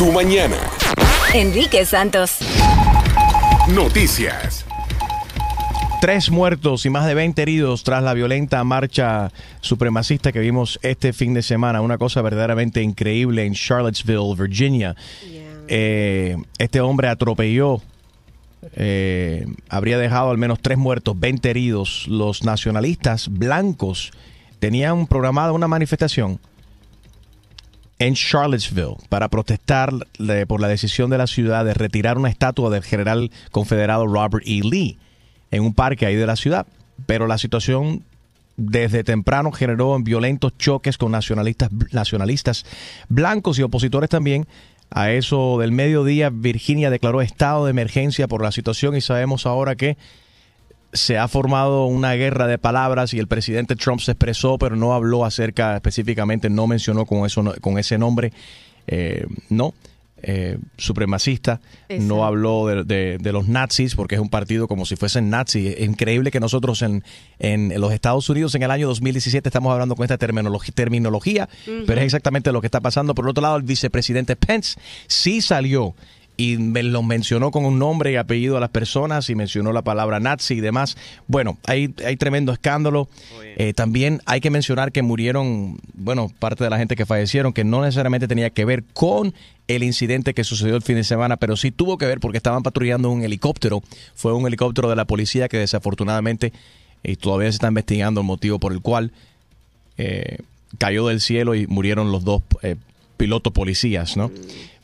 tu mañana. Enrique Santos. Noticias. Tres muertos y más de 20 heridos tras la violenta marcha supremacista que vimos este fin de semana. Una cosa verdaderamente increíble en Charlottesville, Virginia. Eh, este hombre atropelló, eh, habría dejado al menos tres muertos, 20 heridos. Los nacionalistas blancos tenían programada una manifestación en Charlottesville para protestar por la decisión de la ciudad de retirar una estatua del general confederado Robert E. Lee en un parque ahí de la ciudad. Pero la situación desde temprano generó violentos choques con nacionalistas, nacionalistas blancos y opositores también. A eso del mediodía, Virginia declaró estado de emergencia por la situación y sabemos ahora que se ha formado una guerra de palabras y el presidente Trump se expresó, pero no habló acerca específicamente, no mencionó con, eso, con ese nombre, eh, no. Eh, supremacista, no habló de, los nazis porque es un partido como si fuesen nazis. Es increíble que nosotros en, en los Estados Unidos en el año 2017 estamos hablando con esta terminología, terminología pero es exactamente lo que está pasando. Por otro lado, el vicepresidente Pence sí salió y me lo mencionó con un nombre y apellido a las personas y mencionó la palabra nazi y demás. Bueno, hay, hay tremendo escándalo. Eh, también hay que mencionar que murieron, bueno, parte de la gente que fallecieron, que no necesariamente tenía que ver con el incidente que sucedió el fin de semana, pero sí tuvo que ver porque estaban patrullando un helicóptero. Fue un helicóptero de la policía que desafortunadamente, y todavía se está investigando el motivo por el cual eh, cayó del cielo y murieron los dos eh, pilotos policías, ¿no?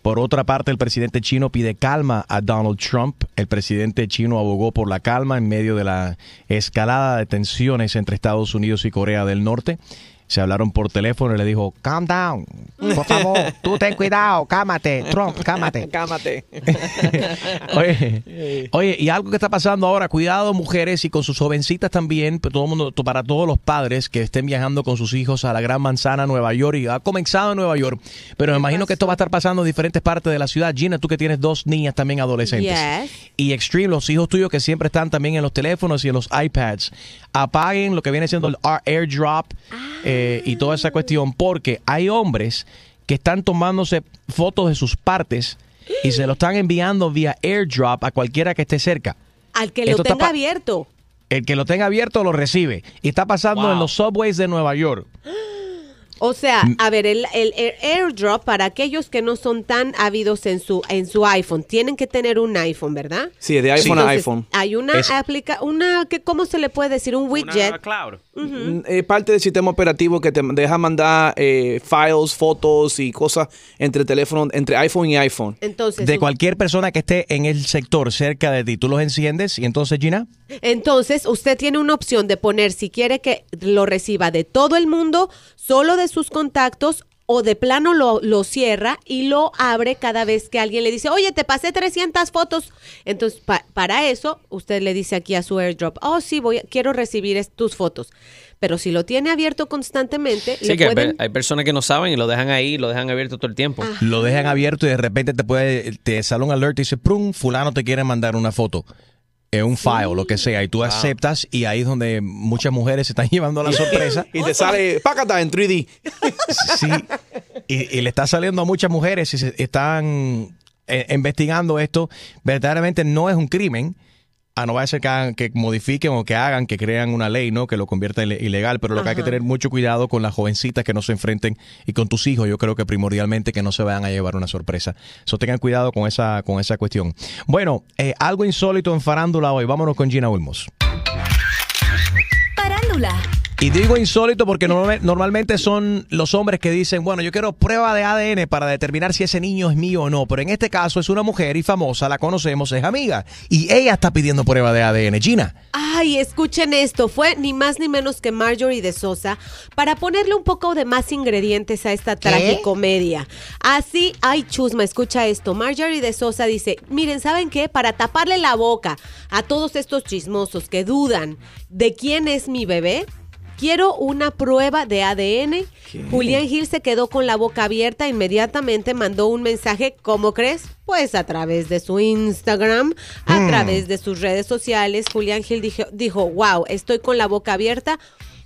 Por otra parte, el presidente chino pide calma a Donald Trump. El presidente chino abogó por la calma en medio de la escalada de tensiones entre Estados Unidos y Corea del Norte se hablaron por teléfono y le dijo, calm down, por favor, tú ten cuidado, cámate, Trump, cámate. cámate. oye, oye, y algo que está pasando ahora, cuidado mujeres y con sus jovencitas también, todo el mundo, para todos los padres que estén viajando con sus hijos a la Gran Manzana, Nueva York, y ha comenzado en Nueva York, pero me imagino que esto va a estar pasando en diferentes partes de la ciudad. Gina, tú que tienes dos niñas también adolescentes. Y Extreme, los hijos tuyos que siempre están también en los teléfonos y en los iPads, apaguen lo que viene siendo el airdrop. Eh, eh, y toda esa cuestión, porque hay hombres que están tomándose fotos de sus partes y se lo están enviando vía airdrop a cualquiera que esté cerca. Al que lo tenga abierto. El que lo tenga abierto lo recibe. Y está pasando en los subways de Nueva York. O sea, mm. a ver, el, el, airdrop para aquellos que no son tan ávidos en su en su iPhone, tienen que tener un iPhone, ¿verdad? Sí, de iPhone a iPhone. Hay una aplica una que cómo se le puede decir un widget. Una cloud. Mm, eh, parte del sistema operativo que te deja mandar eh, files, fotos y cosas entre teléfono, entre iPhone y iPhone. Entonces, de cualquier persona que esté en el sector cerca de ti, tú los enciendes y entonces Gina. Entonces usted tiene una opción de poner si quiere que lo reciba de todo el mundo, solo de sus contactos o de plano lo, lo, cierra y lo abre cada vez que alguien le dice, oye, te pasé 300 fotos. Entonces, para eso, usted le dice aquí a su airdrop, oh, sí, voy, quiero recibir tus fotos. Pero si lo tiene abierto constantemente, sí, que hay personas que no saben y lo dejan ahí, lo dejan abierto todo el tiempo. Lo dejan abierto y de repente te puede, te sale un alert y dice, prum, fulano te quiere mandar una foto un file, lo que sea, y tú aceptas y ahí es donde muchas mujeres se están llevando la sorpresa. y te sale pácata en 3D. sí, y, le está saliendo a muchas mujeres y se están eh, investigando esto. Verdaderamente no es un crimen Ah, no va a ser que, modifiquen o que hagan, que crean una ley, ¿no? Que lo convierta en ilegal, pero lo que hay que tener mucho cuidado con las jovencitas que no se enfrenten y con tus hijos, yo creo que primordialmente que no se vayan a llevar una sorpresa. So tengan cuidado con esa, con esa cuestión. Bueno, eh, algo insólito en farándula hoy. Vámonos con Gina Ulmos. Farándula. Y digo insólito porque normalmente son los hombres que dicen, bueno, yo quiero prueba de ADN para determinar si ese niño es mío o no, pero en este caso es una mujer y famosa, la conocemos, es amiga, y ella está pidiendo prueba de ADN. Gina. Ay, escuchen esto, fue ni más ni menos que Marjorie de Sosa para ponerle un poco de más ingredientes a esta tragicomedia. Así, ay, chusma, escucha esto. Marjorie de Sosa dice, miren, ¿saben qué? Para taparle la boca a todos estos chismosos que dudan de quién es mi bebé, quiero una prueba de ADN. Julián Gil se quedó con la boca abierta, inmediatamente mandó un mensaje, ¿cómo crees? Pues a través de su Instagram, a hmm. través de sus redes sociales, Julián Gil dijo, dijo, wow, estoy con la boca abierta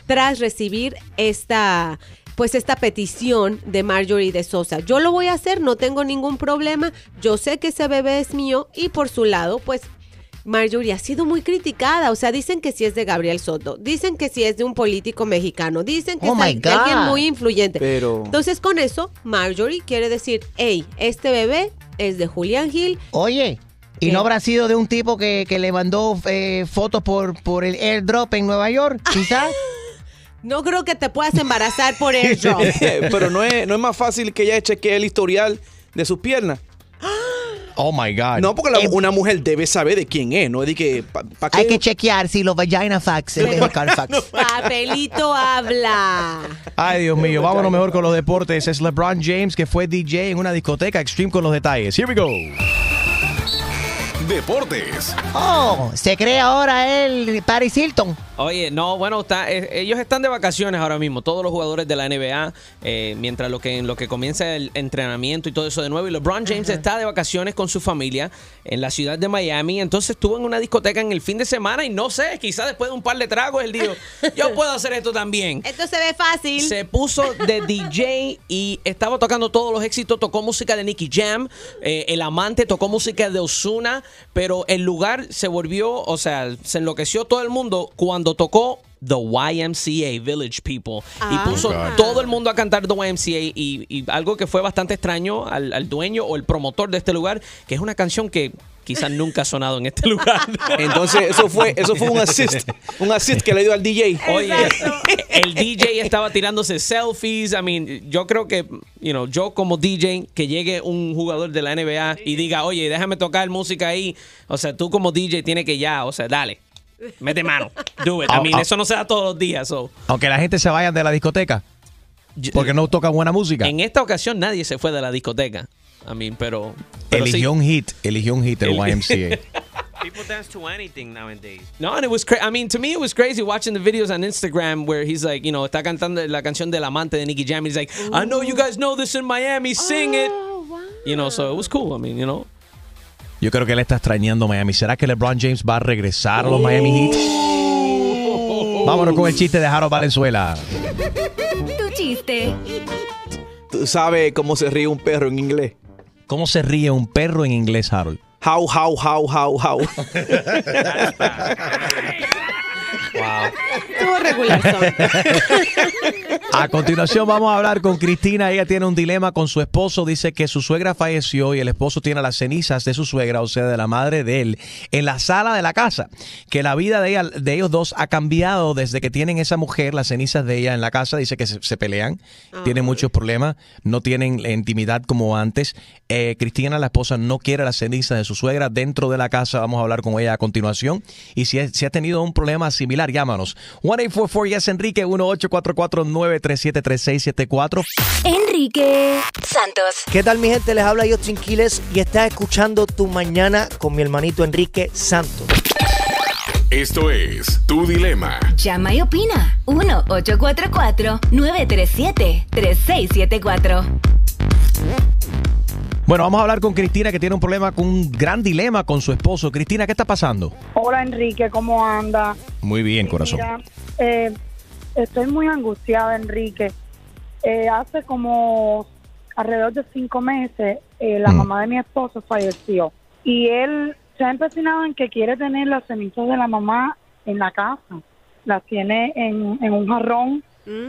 tras recibir esta pues esta petición de Marjorie de Sosa. Yo lo voy a hacer, no tengo ningún problema. Yo sé que ese bebé es mío y por su lado, pues Marjorie ha sido muy criticada. O sea, dicen que sí es de Gabriel Soto, dicen que sí es de un político mexicano, dicen que Oh, es de alguien muy influyente. Pero- Entonces, con eso, Marjorie quiere decir, hey, este bebé es de Julián Gil. Oye, ¿y ¿Qué? no habrá sido de un tipo que, que le mandó eh, fotos por, por el airdrop en Nueva York? Quizás. No creo que te puedas embarazar por eso. Pero no es, no es más fácil que ella chequee el historial de sus piernas. Oh my God. No, porque la- una mujer debe saber de quién es, no es de que... ¿Para Eh, Hay que chequear si los vagina facts es de Carfax. Papelito habla. Ay, Dios mío. Vámonos mejor con los deportes. Es LeBron James que fue DJ en una discoteca Extreme con los detalles. Here we go. Deportes. Oh, se cree ahora el Paris Hilton. Oye, no, bueno, está, eh, ellos están de vacaciones ahora mismo, todos los jugadores de la NBA, eh, mientras lo que, en lo que comienza el entrenamiento y todo eso de nuevo. Y LeBron James está de vacaciones con su familia en la ciudad de Miami. Entonces estuvo en una discoteca en el fin de semana y no sé, quizás después de un par de tragos él dijo, yo puedo hacer esto también. Esto se ve fácil. Se puso de DJ y estaba tocando todos los éxitos. Tocó música de Nicky Jam. eh, el amante tocó música de Osuna. Pero el lugar se volvió, o sea, se enloqueció todo el mundo cuando tocó The YMCA, Village People. Ah. Y puso God. todo el mundo a cantar The YMCA. Y, y algo que fue bastante extraño al, al dueño o el promotor de este lugar, que es una canción que quizás nunca ha sonado en este lugar. Entonces, eso fue, eso fue un assist. Un assist que le dio al DJ. Oye, el DJ estaba tirándose selfies. I mean, yo creo que, you know, yo como DJ, que llegue un jugador de la NBA y diga, oye, déjame tocar música ahí. O sea, tú como DJ tienes que ya, o sea, dale. Mete mano. Do it. I mean, Ah, ah. eso no se da todos los días. so. Aunque la gente se vaya de la discoteca porque no toca buena música. En esta ocasión nadie se fue de la discoteca. I mean, pero. pero sí. Eligió un hit. Eligió un hit el El- YMCA. People dance to anything nowadays. No, and it was crazy. I mean, to me, it was crazy watching the videos on Instagram where he's like, you know, está cantando la canción del amante de Nicky Jam. He's like, I know you guys know this in Miami, sing it. You know, so it was cool. I mean, you know. Yo creo que él está extrañando Miami. ¿Será que LeBron James va a regresar a los Miami Heat? Vámonos con el chiste de Harold Valenzuela. Tu chiste. Tú sabes cómo se ríe un perro en inglés. ¿Cómo se ríe un perro en inglés, Harold? How, how, how, how, how. Estuvo regular. A continuación vamos a hablar con Cristina. Ella tiene un dilema con su esposo. Dice que su suegra falleció y el esposo tiene las cenizas de su suegra, o sea, de la madre de él, en la sala de la casa. Que la vida de, ella, de ellos dos ha cambiado desde que tienen esa mujer, las cenizas de ella en la casa. Dice que se, se pelean, tienen muchos problemas, no tienen intimidad como antes. Eh, Cristina, la esposa, no quiere las cenizas de su suegra dentro de la casa. Vamos a hablar con ella a continuación. Y si, si ha tenido un problema similar, llámanos. 1-844 yes Enrique 1-844-937-3674. Enrique Santos. ¿Qué tal mi gente? Les habla Justin Quiles y estás escuchando Tu Mañana con mi hermanito Enrique Santos. Esto es Tu Dilema. Llama y opina. 1-844-937-3674. Bueno, vamos a hablar con Cristina que tiene un problema, con un gran dilema con su esposo. Cristina, ¿qué está pasando? Hola Enrique, ¿cómo anda? Muy bien, corazón. Mira, eh, estoy muy angustiada, Enrique. Eh, hace como alrededor de cinco meses, eh, la Mm. mamá de mi esposo falleció y él se ha empecinado en que quiere tener las cenizas de la mamá en la casa. Las tiene en, en un jarrón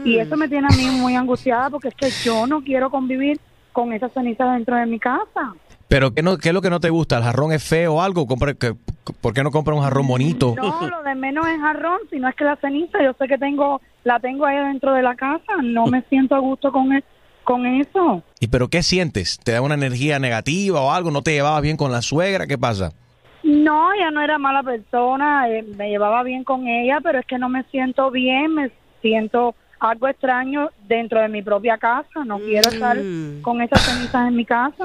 y eso me tiene a mí muy angustiada porque es que yo no quiero convivir con esas cenizas dentro de mi casa. Pero ¿qué, no, ¿qué es lo que no te gusta? ¿El jarrón es feo o algo? Que- ¿Por qué no compra un jarrón bonito? No, lo de menos es jarrón, sino es que la ceniza, yo sé que tengo, la tengo ahí dentro de la casa, no me siento a gusto con e- con eso. ¿Y pero qué sientes? ¿Te da una energía negativa o algo? ¿No te llevabas bien con la suegra? ¿Qué pasa? No, ella no era mala persona, eh, me llevaba bien con ella, pero es que no me siento bien, me siento algo extraño dentro de mi propia casa, no quiero estar con esas cenizas en mi casa.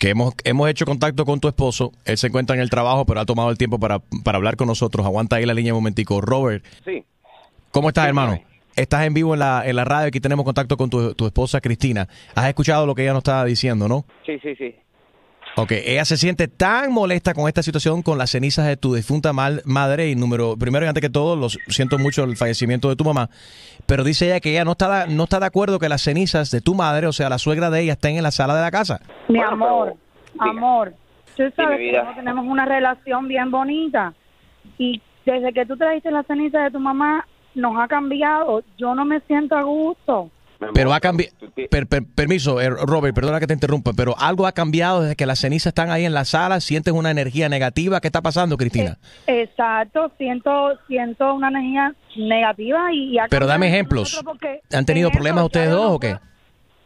Que hemos, hemos hecho contacto con tu esposo. Él se encuentra en el trabajo, pero ha tomado el tiempo para, para hablar con nosotros. Aguanta ahí la línea un momentico. Robert, Sí. ¿cómo estás, hermano? Estás en vivo en la, en la radio. Aquí tenemos contacto con tu, tu esposa, Cristina. Has escuchado lo que ella nos estaba diciendo, ¿no? Sí, sí, sí. Ok, ella se siente tan molesta con esta situación, con las cenizas de tu difunta mal- madre. Y número, primero y antes que todo, lo siento mucho el fallecimiento de tu mamá. Pero dice ella que ella no está, no está de acuerdo que las cenizas de tu madre, o sea, la suegra de ella, estén en la sala de la casa. Mi amor, amor, tú sabes que tenemos una relación bien bonita y desde que tú trajiste la ceniza de tu mamá nos ha cambiado. Yo no me siento a gusto. Pero ha cambiado. permiso, eh, Robert, perdona que te interrumpa, pero algo ha cambiado desde que las cenizas están ahí en la sala. ¿Sientes una energía negativa? ¿Qué está pasando, Cristina? Exacto, siento siento una energía negativa y, y ha Pero dame ejemplos. ¿Han tenido problemas ustedes dos no o qué?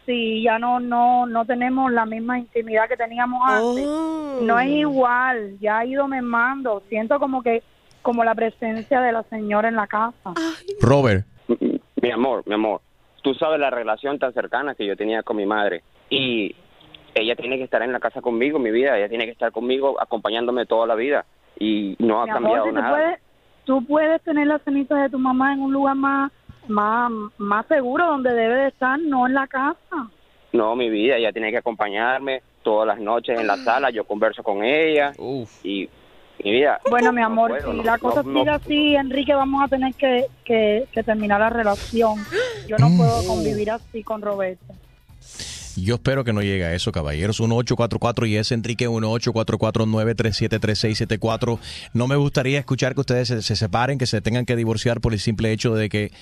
Sí, ya no, no, no tenemos la misma intimidad que teníamos antes. No es igual, ya ha ido mermando. Siento como que, como la presencia de la señora en la casa. Robert. Mi amor, mi amor, tú sabes la relación tan cercana que yo tenía con mi madre. Y ella tiene que estar en la casa conmigo, mi vida, ella tiene que estar conmigo acompañándome toda la vida. Y no ha Mi amor, cambiado tú nada. puedes, tú puedes tener las cenizas de tu mamá en un lugar más, más, más seguro donde debe de estar, no en la casa. No, mi vida, ella tiene que acompañarme todas las noches en la sala, yo converso con ella y mi vida. Bueno, mi amor, puedo, si no, la cosa no. sigue así, Enrique, vamos a tener que, que, que terminar la relación. Yo no puedo convivir así con Roberto. Yo espero que no llegue a eso, caballeros. 1844 y es Enrique 1844-937-3674. No me gustaría escuchar que ustedes se, se separen, que se tengan que divorciar por el simple hecho de que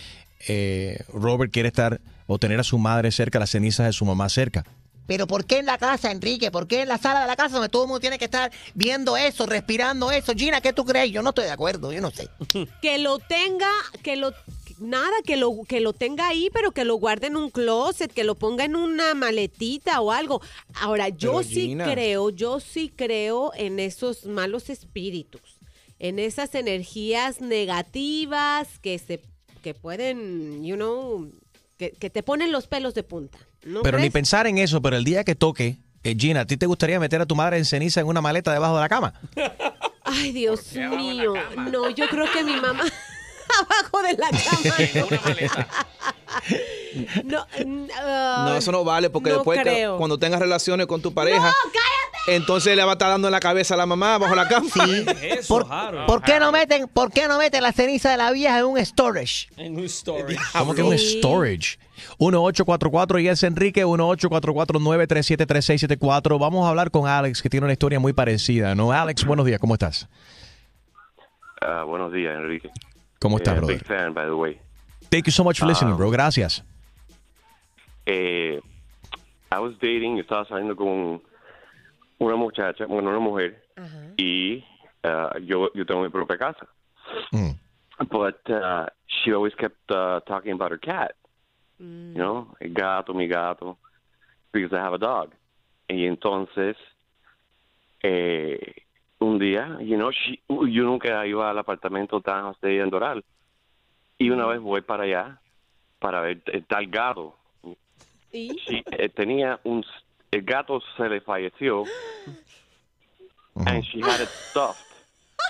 eh, Robert quiere estar o tener a su madre cerca, las cenizas de su mamá cerca. Pero ¿por qué en la casa, Enrique? ¿Por qué en la sala de la casa donde todo el mundo tiene que estar viendo eso, respirando eso? Gina, ¿qué tú crees? Yo no estoy de acuerdo, yo no sé. Que lo tenga, que lo nada, que lo que lo tenga ahí, pero que lo guarde en un closet, que lo ponga en una maletita o algo. Ahora, yo Pero, sí Gina. creo, yo sí creo en esos malos espíritus, en esas energías negativas que se que pueden, you know, que, que te ponen los pelos de punta. ¿no pero ni pensar en eso, pero el día que toque, eh, Gina, ¿a ti te gustaría meter a tu madre en ceniza en una maleta debajo de la cama? Ay, Dios mío. No, yo creo que mi mamá abajo de la cama. no, ah, No, eso no vale porque no después creo. cuando tengas relaciones con tu pareja, entonces le va a estar dando en la cabeza a la mamá bajo la cama. ¿Por, ¿por qué no meten, ¿Por qué no meten la ceniza de la vieja en un storage? En un story. ¿Cómo que un storage? 1844 y es Enrique 1844-937-3674. Vamos a hablar con Alex, que tiene una historia muy parecida, ¿no? Alex, buenos días, ¿cómo estás? Ah, buenos días, Enrique. ¿Cómo estás, Eh, brother? Big fan, by the way. Thank you so much for listening, Ah. bro. Gracias. Eh, I was dating, estaba saliendo con una muchacha, bueno, una mujer, y ah, yo, yo tengo mi propia casa. Mm. But uh, she always kept uh, talking about her cat. You know, el gato, mi gato, because I have a dog. Y entonces, eh, un día, you know, she, yo nunca iba al apartamento tan de en Doral. Y una vez voy para allá para ver el tal gato. Sí, eh, tenía un el gato se le falleció and she had it stuffed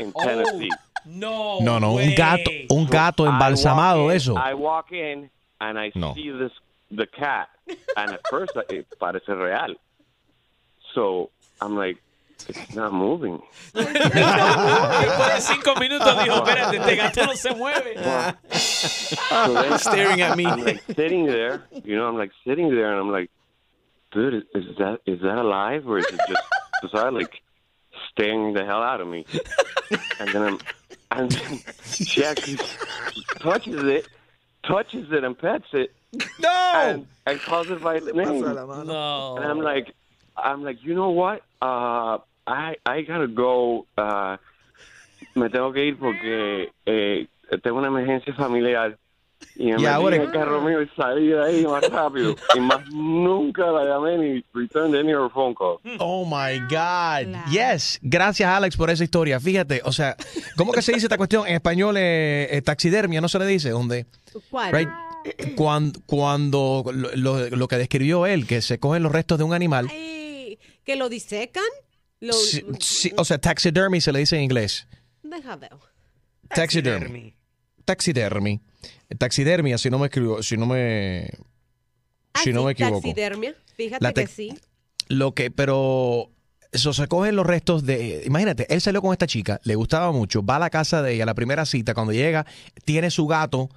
in oh, Tennessee. No. No, no, un gato, un gato embalsamado de eso. I walk in and I No. see this the cat and at first it parece real. So I'm like it's not moving. Después de cinco minutos dijo, espérate, este gato no se mueve. So then Staring at me. I'm like sitting there, you know, I'm like sitting there, and I'm like, dude, is, is that is that alive or is it just is that like staring the hell out of me? And then I'm, and then she actually touches it, touches it, and pets it. No. And, and calls it by name. No. And I'm like, I'm like, you know what? Uh, I I gotta go. Uh, me tengo que ir porque eh, tengo una emergencia familiar. Y me Y metí ahora- en el carro mío y salí de ahí más rápido. y más nunca la llamé ni returned any of her phone call. Oh my God. Yes. Gracias, Alex, por esa historia. Fíjate, o sea, ¿cómo que se dice esta cuestión? En español, eh, eh, taxidermia, ¿no se le dice? Donde, ¿Cuál? right, cuando, cuando lo, lo- lo que describió él, que se cogen los restos de un animal. Ay, ¿Que lo disecan? Lo, Sí, sí, o sea, taxidermy se le dice en inglés. Deja ver. Taxidermy. Taxidermy. Taxidermia, si no me escribo, si no me, si no me equivoco. Taxidermia. Fíjate que sí. Lo que, pero eso se cogen los restos de. Imagínate, él salió con esta chica, le gustaba mucho, va a la casa de ella, la primera cita, cuando llega, tiene su gato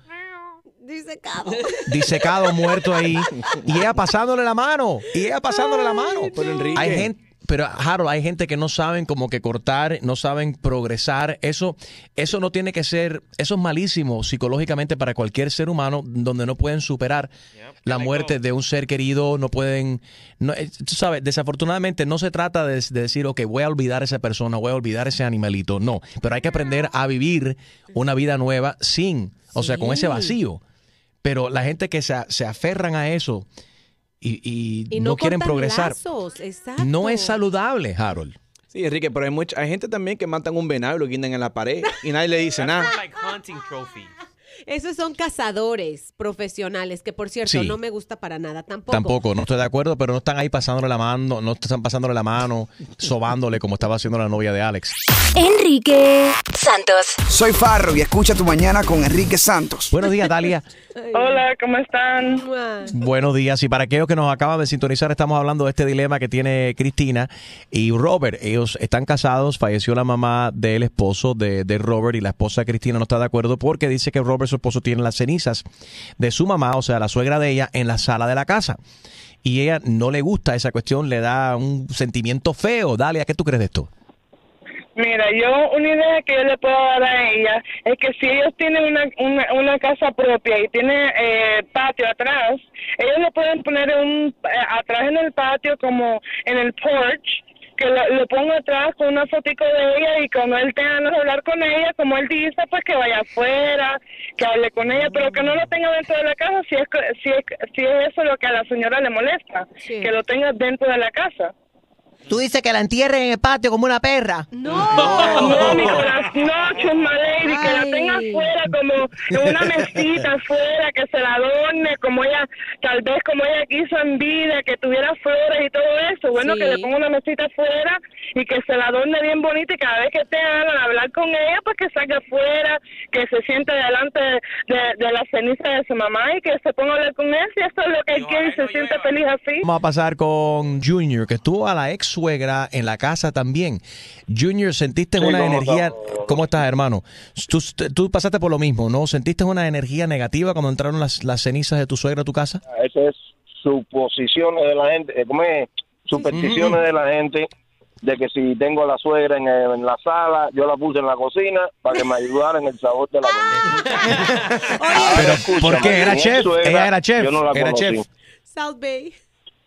Disecado. disecado, muerto ahí, y ella pasándole la mano, y ella pasándole la mano. Pero Enrique. Hay gente. Pero, Harold, hay gente que no saben como que cortar, no saben progresar. Eso, eso no tiene que ser, eso es malísimo psicológicamente para cualquier ser humano, donde no pueden superar la muerte de un ser querido, no pueden, no, eh, tú sabes, desafortunadamente no se trata de, de decir, ok, voy a olvidar a esa persona, voy a olvidar ese animalito, no, pero hay que aprender a vivir una vida nueva sin, o sea, con ese vacío. Pero la gente que se, se aferran a eso y, y Y no, no, quieren progresar, lazos, exacto. no es saludable, Harold. Sí, Enrique, pero hay, mucha, hay gente también que matan un venado y lo guindan en la pared y nadie le dice nada. Esos son cazadores profesionales, que por cierto Sí. no me gusta para nada tampoco. Tampoco, no estoy de acuerdo, pero no están ahí pasándole la mano, no están pasándole la mano, sobándole como estaba haciendo la novia de Alex. Enrique Santos. Soy Farro y escucha tu mañana con Enrique Santos. Buenos días, Dalia. Hola, ¿cómo están? Buenos días. Y para aquellos que nos acaban de sintonizar, estamos hablando de este dilema que tiene Cristina y Robert. Ellos están casados, falleció la mamá del esposo de, de Robert y la esposa Cristina no está de acuerdo porque dice que Robert, su esposo, tiene las cenizas de su mamá, o sea, la suegra de ella, en la sala de la casa. Y ella no le gusta esa cuestión, le da un sentimiento feo. Dalia, ¿qué tú crees de esto? Mira, yo una idea que yo le puedo dar a ella es que si ellos tienen una, una, una casa propia y tienen eh, patio atrás, ellos le pueden poner un eh, atrás en el patio como en el porch que lo, lo ponga atrás con una fotico de ella y cuando él tenga de hablar con ella, como él dice, pues que vaya afuera, que hable con ella, pero que no lo tenga dentro de la casa si es, que- si es, si es eso lo que a la señora le molesta, que lo tenga dentro de la casa. Tú dices que la entierren en el patio como una perra. No, no, mi corazón, no, chusma lady, que la tenga afuera como en una mesita afuera, que se la adorne como ella, tal vez como ella quiso en vida, que tuviera flores y todo eso. Bueno, Sí. que le ponga una mesita afuera y que se la adorne bien bonita y cada vez que tenga ganas de hablar con ella, pues que salga afuera, que se siente delante de, de la ceniza de su mamá y que se ponga a hablar con él, si eso es lo que él quiere y se siente feliz así. Vamos a pasar con Junior, que estuvo a la ex suegra en la casa también. Junior, ¿sentiste Sí, una ¿cómo energía? estamos? ¿Cómo estás, hermano? Tú, tú pasaste por lo mismo, ¿no? ¿Sentiste una energía negativa cuando entraron las, las cenizas de tu suegra a tu casa? Esa es suposiciones de la gente, eh, ¿cómo es? supersticiones de la gente de que si tengo a la suegra en, el- en la sala, yo la puse en la cocina para que me ayudara en el sabor de la comida. Pero, ¿por qué? ¿Era chef? suegra, Ella era chef. Yo no la Era conocí. chef. South Bay.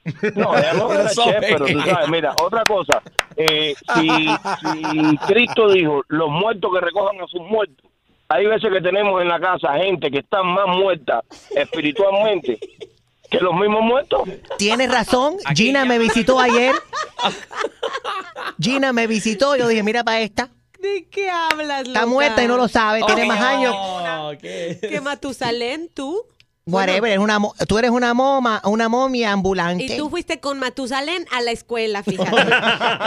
No, no era chef, pero tú sabes, mira, otra cosa, eh, si, si Cristo dijo, los muertos que recojan a sus muertos, hay veces que tenemos en la casa gente que está más muerta espiritualmente que los mismos muertos. Tienes razón. Gina me visitó ayer. Gina me visitó. Yo dije, mira para esta. ¿De qué hablas, Está muerta y no lo sabe. Tiene más años. ¿Qué Matusalén, tú? Whatever. Es una, mo- tú eres una moma, una momia ambulante. Y tú fuiste con Matusalén a la escuela, fíjate.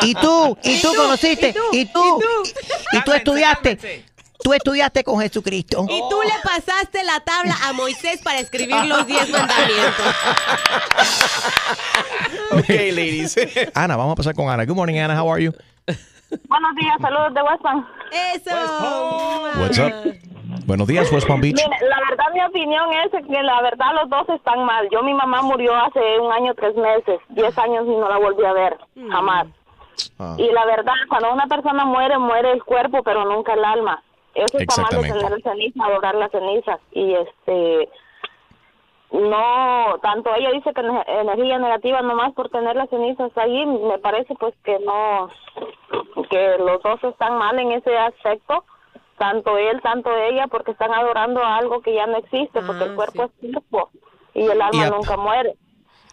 Y tú, y tú conociste, y tú, y tú estudiaste, tú estudiaste con Jesucristo. Y tú le pasaste la tabla a Moisés para escribir los diez mandamientos. Ok, ladies. Ana, vamos a pasar con Ana. Good morning, Ana. How are you? Buenos días, saludos de West Palm. Eso. What's up? Buenos días, West Palm Beach. Mire, la verdad, mi opinión es que la verdad los dos están mal. Yo, mi mamá murió hace un año, tres meses, diez años y no la volví a ver, jamás. Ah. Y la verdad, cuando una persona muere, muere el cuerpo, pero nunca el alma. Eso está mal de tener ceniza, adorar las cenizas. Y este, no, tanto ella dice que ener- energía negativa nomás por tener las cenizas ahí, me parece pues que no, que los dos están mal en ese aspecto, tanto él, tanto ella, porque están adorando a algo que ya no existe, porque el cuerpo es cuerpo y el alma Y nunca muere.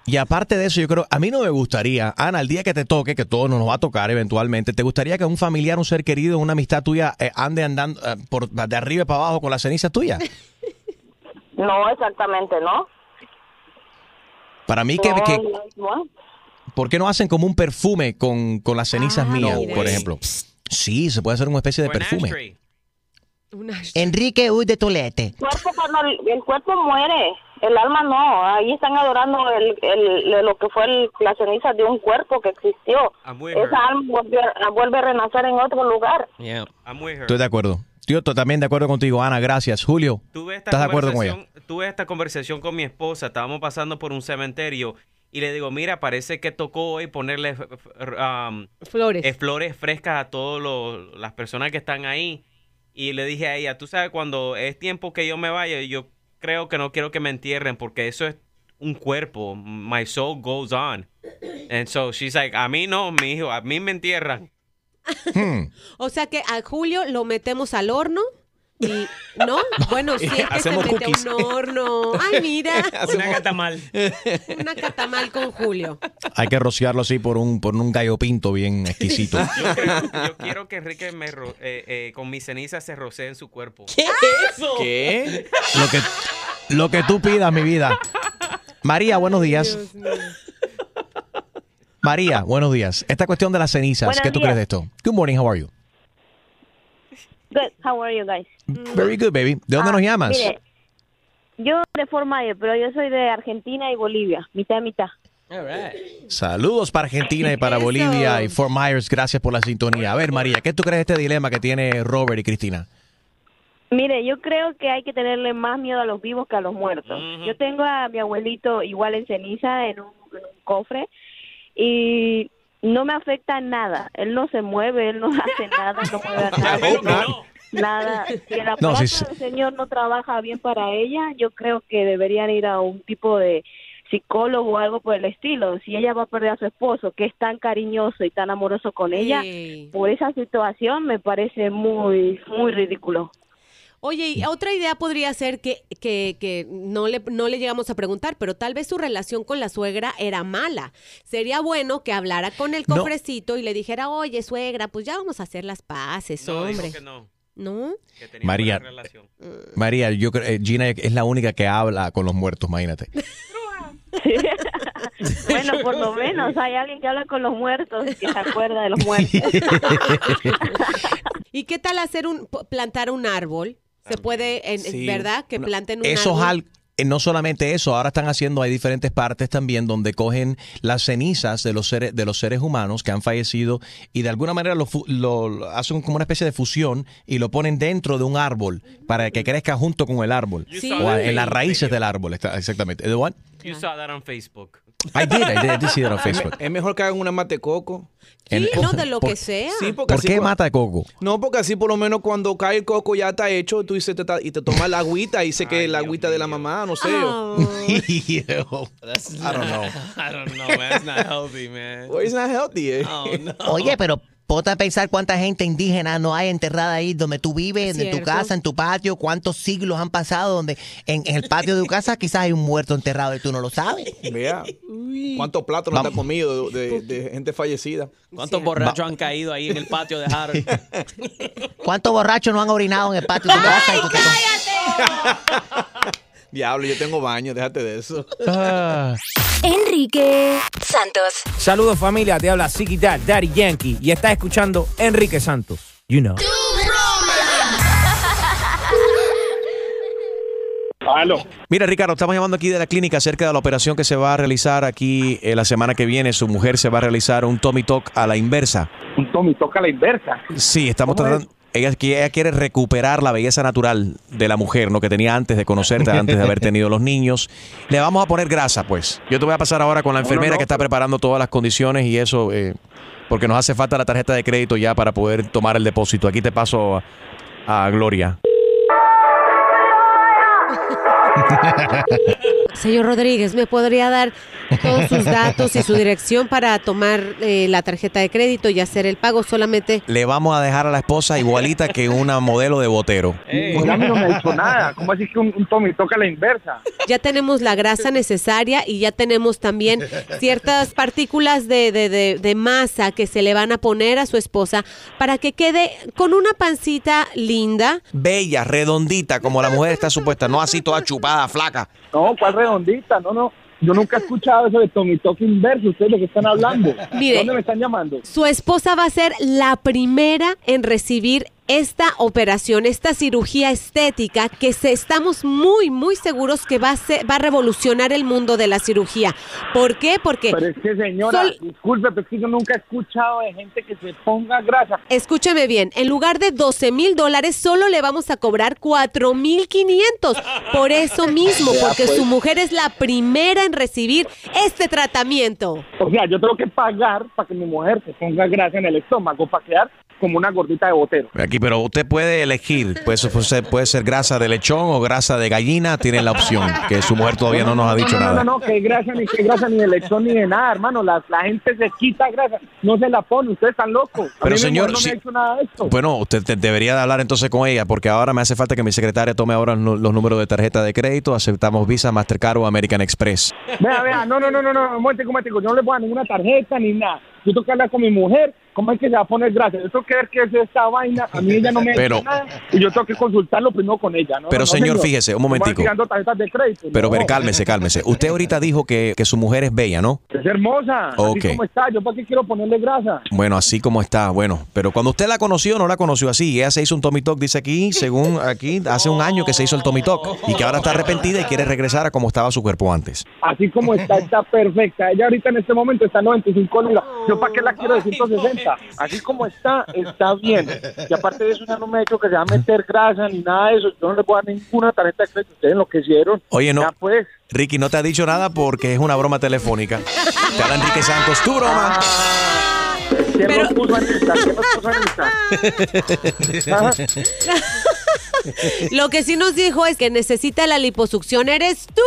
Y aparte de eso, yo creo, a mí no me gustaría, Ana, el día que te toque, que todo nos va a tocar eventualmente, ¿te gustaría que un familiar, un ser querido, una amistad tuya eh, ande andando eh, por de arriba para abajo con la ceniza tuya? No, exactamente, ¿no? Para mí, que, No, que- no, no. ¿por qué no hacen como un perfume con, con las cenizas mías, no por ejemplo? Sí, se puede hacer una especie de perfume. Enrique Uy de Tolete. El cuerpo, cuando el, el cuerpo muere, el alma no, ahí están adorando el, el, lo que fue el, la ceniza de un cuerpo que existió. Esa alma vuelve, a- vuelve a renacer en otro lugar. Estoy de acuerdo. Yo también de acuerdo contigo, Ana, gracias. Julio, Tuve esta ¿estás de acuerdo con ella? conversación- Tuve esta conversación con mi esposa. Estábamos pasando por un cementerio y le digo, mira, parece que tocó hoy ponerle um, Flores. eh, flores frescas a todas las personas que están ahí. Y le dije a ella, tú sabes, cuando es tiempo que yo me vaya, yo creo que no quiero que me entierren porque eso es un cuerpo. My soul goes on. And so she's like, a mí no, mi hijo, a mí me entierran. O sea que a Julio lo metemos al horno y no, bueno, sí es que Hacemos se mete a un horno. Ay, mira, Una catamal. una catamal con Julio. Hay que rociarlo así por un, por un gallo pinto bien exquisito. Yo, creo- yo quiero que Enrique me ro- eh, eh, con mi ceniza se rocee en su cuerpo. ¿Qué es eso? ¿Qué? Lo que, lo que tú pidas, mi vida. María, buenos días. María, buenos días. Esta cuestión de las cenizas, Buenos ¿qué tú días. crees de esto? Good morning, how are you? Good. How are you guys? Very good, baby. ¿De dónde Ah, nos llamas? Mire, yo de Fort Myers, pero yo soy de Argentina y Bolivia, mitad mitad. Saludos para Argentina y para Eso. Bolivia y Fort Myers. Gracias por la sintonía. A ver, María, ¿qué tú crees de este dilema que tiene Robert y Cristina? Mire, yo creo que hay que tenerle más miedo a los vivos que a los muertos. Yo tengo a mi abuelito igual en ceniza en un, en un cofre y no me afecta nada. Él no se mueve, él no hace nada, no mueve a nada. Nada. Si el No, aparato sí. del señor no trabaja bien para ella, yo creo que deberían ir a un tipo de psicólogo o algo por el estilo. Si ella va a perder a su esposo, que es tan cariñoso y tan amoroso con ella, por esa situación me parece muy, muy ridículo. Oye, y otra idea podría ser que, que, que no, le, no le llegamos a preguntar, pero tal vez su relación con la suegra era mala. Sería bueno que hablara con el No. cofrecito y le dijera, oye, suegra, pues ya vamos a hacer las paces, No, dijo hombre. que no. ¿No? María, María, yo creo, eh, Gina es la única que habla con los muertos, imagínate. Bueno, por lo menos hay alguien que habla con los muertos y que se acuerda de los muertos. ¿Y qué tal hacer un, plantar un árbol? Se puede, en- Sí. ¿verdad? Que planten un Eso es árbol. al- eh, no solamente eso, ahora están haciendo, hay diferentes partes también donde cogen las cenizas de los seres, de los seres humanos que han fallecido y de alguna manera lo, lo- lo hacen como una especie de fusión y lo ponen dentro de un árbol para que crezca junto con el árbol Sí. o en las raíces del árbol, está- exactamente. You saw that on Facebook. I did, I did, I did see that on Facebook. Es mejor que hagan una mate coco. Sí, no, de lo que sea. Sí, porque ¿Por así qué cu- mata de coco? No, porque así por lo menos cuando cae el coco ya está hecho, tú dices, te ta- y te tomas la agüita y sé que la agüita de la mamá, no sé. Oh. I don't know. I don't know, man. It's not healthy, man. Well, it's not healthy, eh. Oh, no. Oye, pero ponte a pensar cuánta gente indígena no hay enterrada ahí donde tú vives, en tu casa, en tu patio, cuántos siglos han pasado donde en, en el patio de tu casa quizás hay un muerto enterrado y tú no lo sabes. Vea. ¿Cuántos platos no te has comido de, de- de gente fallecida? ¿Cuántos borrachos han caído ahí en el patio de Harold? ¿Cuántos borrachos no han orinado en el patio de tu casa? Y tú te- Diablo, yo tengo baño, déjate de eso. Enrique Santos. Saludos familia, te habla Ziggy Dad, Daddy Yankee y estás escuchando Enrique Santos. You know. Mira, Ricardo, estamos llamando aquí de la clínica acerca de la operación que se va a realizar aquí eh, la semana que viene. Su mujer se va a realizar un Tommy Talk a la inversa. Un Tommy toca a la inversa. Sí, estamos ¿Cómo tratando. Ella, ella quiere recuperar la belleza natural de la mujer, ¿no? Que tenía antes de conocerte, antes de haber tenido los niños. Le vamos a poner grasa, pues. Yo te voy a pasar ahora con la No, no, enfermera no, que está preparando todas las condiciones y eso, eh, porque nos hace falta la tarjeta de crédito ya para poder tomar el depósito. Aquí te paso a, a Gloria. Señor Rodríguez, ¿me podría dar todos sus datos y su dirección para tomar eh, la tarjeta de crédito y hacer el pago solamente? Le vamos a dejar a la esposa igualita que una modelo de botero. Pues a mí no me ha dicho nada. ¿Cómo así que un, un Tommy toca a la inversa? Ya tenemos la grasa necesaria y ya tenemos también ciertas partículas de, de- de- de masa que se le van a poner a su esposa para que quede con una pancita linda. Bella, redondita, como la mujer está supuesta, no así toda chupada, flaca. No, ¿cuál redondita? No, no. Yo nunca he escuchado eso de Tommy Toque inverso. ¿Ustedes de qué están hablando? Mire. ¿Dónde me están llamando? Su esposa va a ser la primera en recibir esta operación, esta cirugía estética que se, estamos muy, muy seguros que va a, ser- va a revolucionar el mundo de la cirugía. ¿Por qué? Porque... Pero es que, señora, Sol- disculpe, pero es que yo nunca he escuchado de gente que se ponga grasa. Escúcheme bien, en lugar de 12 mil dólares, solo le vamos a cobrar 4 mil 500. Por eso mismo, porque pues. su mujer es la primera en recibir este tratamiento. O sea, yo tengo que pagar para que mi mujer se ponga grasa en el estómago para quedar como una gordita de botero. Aquí, pero usted puede elegir, pues puede ser, puede ser grasa de lechón o grasa de gallina, tiene la opción, que su mujer todavía no nos ha dicho no, no, nada. No, no, que grasa ni que grasa ni de lechón ni de nada, hermano. La, la gente se quita grasa, no se la pone. Ustedes están locos. A Pero, señor, no si- me ha hecho nada de esto. Bueno, usted te- debería de hablar entonces con ella, porque ahora me hace falta que mi secretaria tome ahora los números de tarjeta de crédito. Aceptamos Visa, Mastercard o American Express. Vea, vea, no, no, no, no, no, un momentico. Yo no le a dar ninguna tarjeta ni nada. Yo tengo que hablar con mi mujer. ¿Cómo es que se va a poner grasa? Yo tengo que ver qué es esta vaina. A mí ella no me Pero- nada. Y yo tengo que consultarlo primero con ella, ¿no? Pero, No, señor, fíjese, un momentico. de crédito. Pero, no. ver, cálmese, cálmese. Usted ahorita dijo que, que su mujer es bella, ¿no? Es hermosa. Ok. Así como está. ¿Yo para qué quiero ponerle grasa? Bueno, así como está, bueno. Pero cuando usted la conoció, no la conoció así. Ella se hizo un Tommy Talk, dice aquí, según aquí, hace un año que se hizo el Tommy Talk. Y que ahora está arrepentida y quiere regresar a como estaba su cuerpo antes. Así como está, está perfecta. Ella ahorita en este momento está en 95 libras. ¿Yo para qué la quiero de 160? Así como está, está bien. Y aparte de eso, ya no me ha dicho que se va a meter grasa ni nada de eso. Yo no le voy a dar ninguna tarjeta de crédito. Ustedes enloquecieron. Oye, no. Ya pues. Ricky no te ha dicho nada porque es una broma telefónica. Te habla Enrique Santos, tu broma. ¿Quién nos puso en Insta? ¿Quién nos puso en? Ajá. Lo que sí nos dijo es que necesita la liposucción eres tú.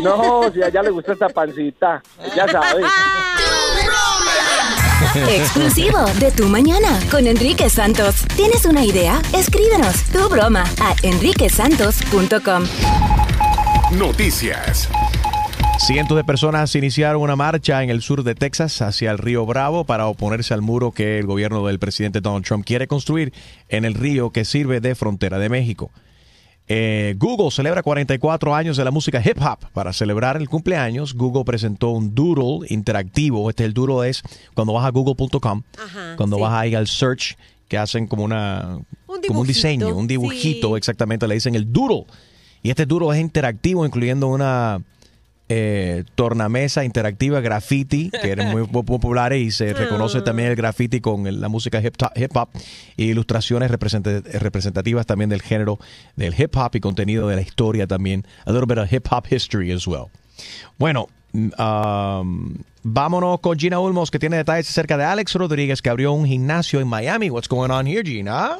No, si a ella le gusta esta pancita. Ya sabes. Exclusivo de Tu Mañana con Enrique Santos. ¿Tienes una idea? Escríbenos tu broma a enriquesantos.com. Noticias. Cientos de personas iniciaron una marcha en el sur de Texas hacia el río Bravo para oponerse al muro que el gobierno del presidente Donald Trump quiere construir en el río que sirve de frontera de México. Eh, Google celebra 44 años de la música hip hop. Para celebrar el cumpleaños, Google presentó un doodle interactivo. Este el doodle es cuando vas a google.com, cuando vas ahí al search, que hacen como una como un diseño, un dibujito, exactamente, le dicen el doodle. Y este doodle es interactivo, incluyendo una eh, tornamesa interactiva graffiti, que eran muy po- populares y se reconoce también el graffiti con la música hip, to- hip hop y ilustraciones representa- representativas también del género del hip hop y contenido de la historia también. A little bit of hip hop history as well. Bueno, mm, um, vámonos con Gina Ulmos que tiene detalles acerca de Alex Rodríguez que abrió un gimnasio en Miami. What's going on here, Gina?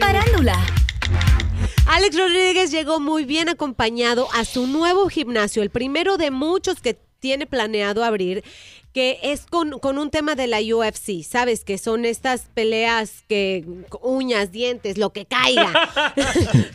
Parándula. Alex Rodríguez llegó muy bien acompañado a su nuevo gimnasio, el primero de muchos que tiene planeado abrir, que es con, con un tema de la UFC, ¿sabes? Que son estas peleas que uñas, dientes, lo que caiga,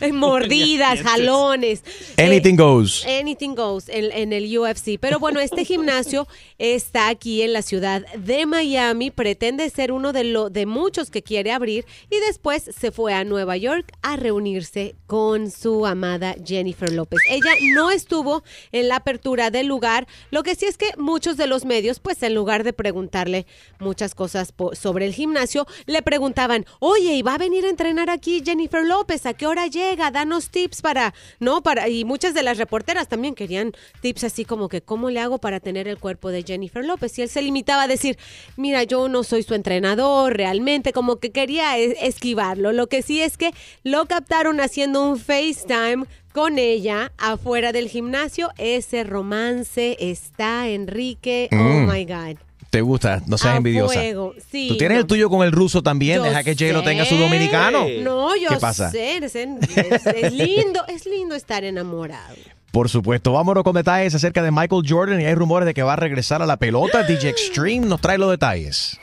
mordidas, jalones. Anything goes. Anything goes en, en el UFC. Pero bueno, este gimnasio está aquí en la ciudad de Miami. Pretende ser uno de, lo, de muchos que quiere abrir. Y después se fue a Nueva York a reunirse con su amada Jennifer López. Ella no estuvo en la apertura del lugar. Lo que sí es que muchos de los medios, pues en lugar de preguntarle muchas cosas sobre el gimnasio, le preguntaban, oye, ¿y va a venir a entrenar aquí Jennifer López? ¿A qué hora llega? Danos tips para, ¿no? Para, y muchas de las reporteras también querían tips así como que, ¿cómo le hago para tener el cuerpo de Jennifer López? Y él se limitaba a decir, mira, yo no soy su entrenador realmente, como que quería es- esquivarlo. Lo que sí es que lo captaron haciendo un FaceTime con ella afuera del gimnasio. Ese romance está, Enrique. Oh Mm. my God. ¿Te gusta? No seas A envidiosa. fuego, sí, Tú tienes no. el tuyo con el ruso también. Yo Deja que Jay lo tenga su dominicano. No, yo ¿Qué pasa? sé. Es, es- es lindo, es lindo estar enamorado. Por supuesto, vámonos con detalles acerca de Michael Jordan y hay rumores de que va a regresar a la pelota. DJ Extreme nos trae los detalles.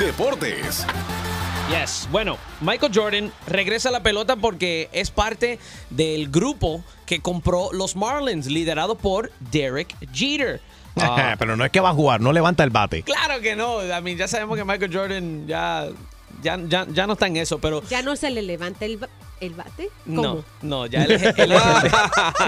Deportes. Yes. Bueno, Michael Jordan regresa a la pelota porque es parte del grupo que compró los Marlins, liderado por Derek Jeter. Ah, Pero no es que va a jugar, no levanta el bate. claro que no. I mean, ya sabemos que Michael Jordan ya, ya, ya, ya no está en eso, pero Ya no se le levanta el, ba- ¿El bate? No, ¿Cómo? no, ya él, es- él es-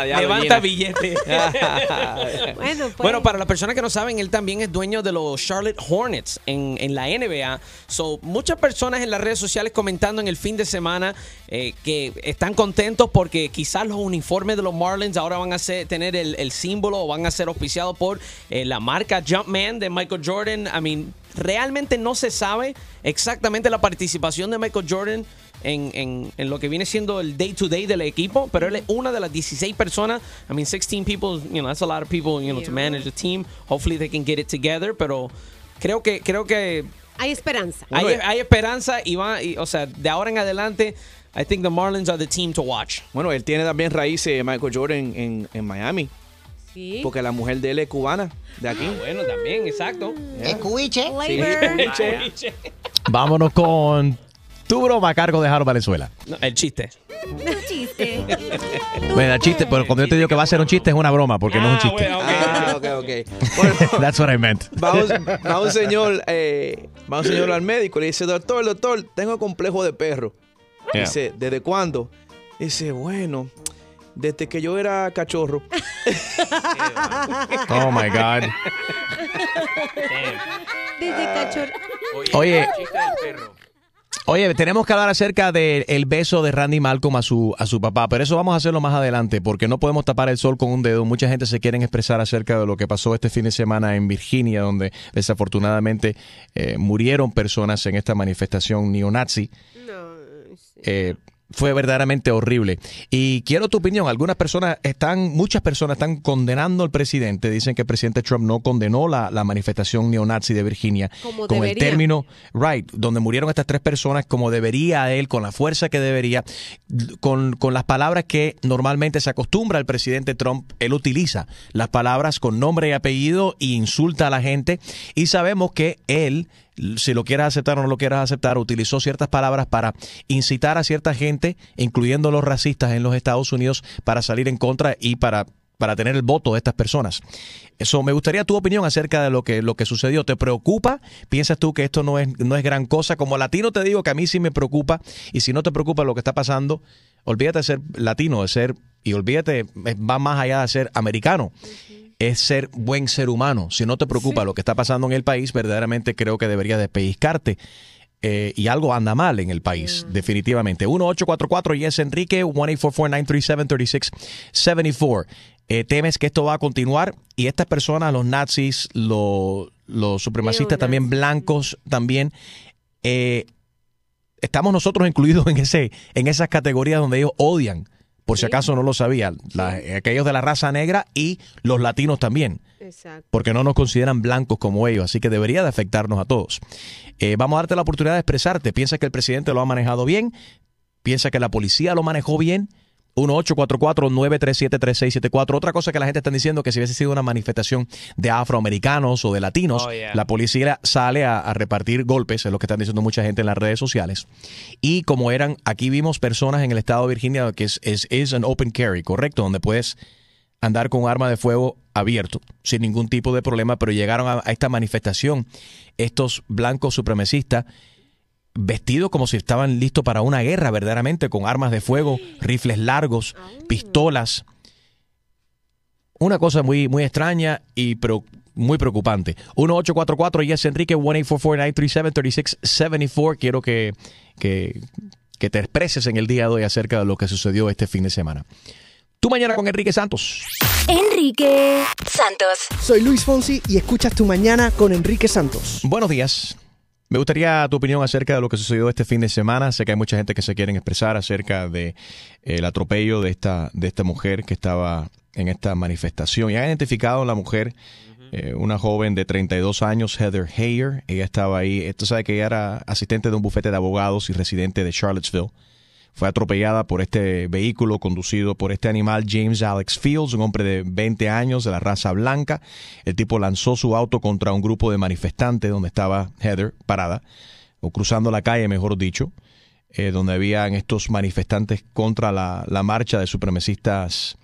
Ya, levanta Bellina. billete. Bueno, pues. Bueno, para las personas que no saben, él también es dueño de los Charlotte Hornets en, en la NBA. So, muchas personas en las redes sociales comentando en el fin de semana eh, que están contentos porque quizás los uniformes de los Marlins ahora van a ser, tener el, el símbolo o van a ser auspiciados por eh, la marca Jumpman de Michael Jordan. I mean, realmente no se sabe exactamente la participación de Michael Jordan en, en- en lo que viene siendo el day to day del equipo, pero él es una de las 16 personas. I mean, 16 people, you know, that's a lot of people, you know, to manage a team. Hopefully they can get it together, pero creo que creo que Hay esperanza. hay, hay esperanza y va, y, o sea, de ahora en adelante, I think the Marlins are the team to watch. Bueno, él tiene también raíces Michael Jordan en, en Miami. Sí. Porque la mujer de él es cubana, de aquí. bueno, también, exacto. Es cuiche. Sí. Vámonos con tu broma a cargo de Jaro Valenzuela. No, el chiste. Un chiste. Bueno, el chiste, pero cuando yo te digo que va a ser un chiste, es una broma, porque no es un chiste. Ah, ok, ok. That's what I meant. Va un, va un señor, eh, va un señor al médico y le dice, doctor, doctor, tengo complejo de perro. Yeah. Dice, ¿desde cuándo? Dice, bueno, desde que yo era cachorro. Oh my God. Desde cachorro. Oye. Oye, tenemos que hablar acerca del beso de Randy Malcolm a su, a su papá, pero eso vamos a hacerlo más adelante porque no podemos tapar el sol con un dedo. Mucha gente se quiere expresar acerca de lo que pasó este fin de semana en Virginia, donde desafortunadamente eh, murieron personas en esta manifestación neonazi. Eh, fue verdaderamente horrible. Y quiero tu opinión. Algunas personas están, muchas personas están condenando al presidente. Dicen que el presidente Trump no condenó la, la manifestación neonazi de Virginia Como con el término, right, donde murieron estas tres personas como debería él, con la fuerza que debería, con, con las palabras que normalmente se acostumbra el presidente Trump. Él utiliza las palabras con nombre y apellido e insulta a la gente. Y sabemos que él si lo quieras aceptar o no lo quieras aceptar, utilizó ciertas palabras para incitar a cierta gente, incluyendo los racistas en los Estados Unidos, para salir en contra y para para tener el voto de estas personas. Eso me gustaría tu opinión acerca de lo que lo que sucedió. ¿Te preocupa? ¿Piensas tú que esto no es no es gran cosa? Como latino te digo que a mí sí me preocupa y si no te preocupa lo que está pasando, olvídate de ser latino, de ser y olvídate eh, va más allá de ser americano es ser buen ser humano. Si no te preocupa lo que está pasando en el país, verdaderamente creo que deberías despellizcarte. Eh, y algo anda mal en el país, definitivamente. 1844 y es Enrique, 1-844-937-3674. Eh, temes que esto va a continuar y estas personas, los nazis, los, los supremacistas también blancos, también, eh, estamos nosotros incluidos en, ese, en esas categorías donde ellos odian, por si acaso no lo sabían, la- aquellos de la raza negra y los latinos también Exacto. porque no nos consideran blancos como ellos, así que debería de afectarnos a todos. Eh, vamos a darte la oportunidad de expresarte. ¿Piensas que el presidente lo ha manejado bien? ¿Piensa que la policía lo manejó bien? 1-844-937-3674. Otra cosa que la gente está diciendo que si hubiese sido una manifestación de afroamericanos o de latinos, Oh, yeah. la policía sale a, a repartir golpes, es lo que están diciendo mucha gente en las redes sociales. Y como eran, aquí vimos personas en el estado de Virginia que es, es, es an open carry, ¿correcto? Donde puedes andar con un arma de fuego abierto, sin ningún tipo de problema, pero llegaron a, a esta manifestación estos blancos supremacistas vestidos como si estaban listos para una guerra, verdaderamente, con armas de fuego, rifles largos, pistolas. Una cosa muy, muy extraña y pero muy preocupante. 1844 Yes Enrique 1-844-937-3674. Quiero que, que, que te expreses en el día de hoy acerca de lo que sucedió este fin de semana. Tu mañana con Enrique Santos. Enrique Santos. Soy Luis Fonsi y escuchas Tu Mañana con Enrique Santos. Buenos días. Me gustaría tu opinión acerca de lo que sucedió este fin de semana. Sé que hay mucha gente que se quieren expresar acerca de eh, el atropello de esta, de esta mujer que estaba en esta manifestación. Y han identificado a la mujer, eh, una joven de 32 años, Heather Heyer. Ella estaba ahí. Esto sabe que ella era asistente de un bufete de abogados y residente de Charlottesville. Fue atropellada por este vehículo conducido por este animal James Alex Fields, un hombre de 20 años de la raza blanca. El tipo lanzó su auto contra un grupo de manifestantes donde estaba Heather parada, o cruzando la calle, mejor dicho, eh, donde habían estos manifestantes contra la, la marcha de supremacistas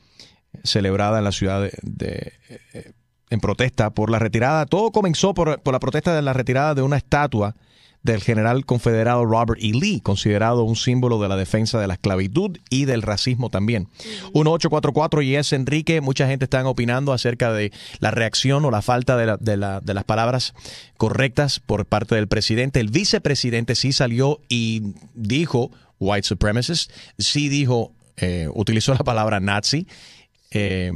celebrada en la ciudad de, eh, en protesta por la retirada. Todo comenzó por, por la protesta de la retirada de una estatua del general confederado Robert E. Lee, considerado un símbolo de la defensa de la esclavitud y del racismo también. 1844 y es Enrique, mucha gente está opinando acerca de la reacción o la falta de, la- de la- de las palabras correctas por parte del presidente. El vicepresidente sí salió y dijo white supremacist, sí dijo, eh, utilizó la palabra nazi. Eh,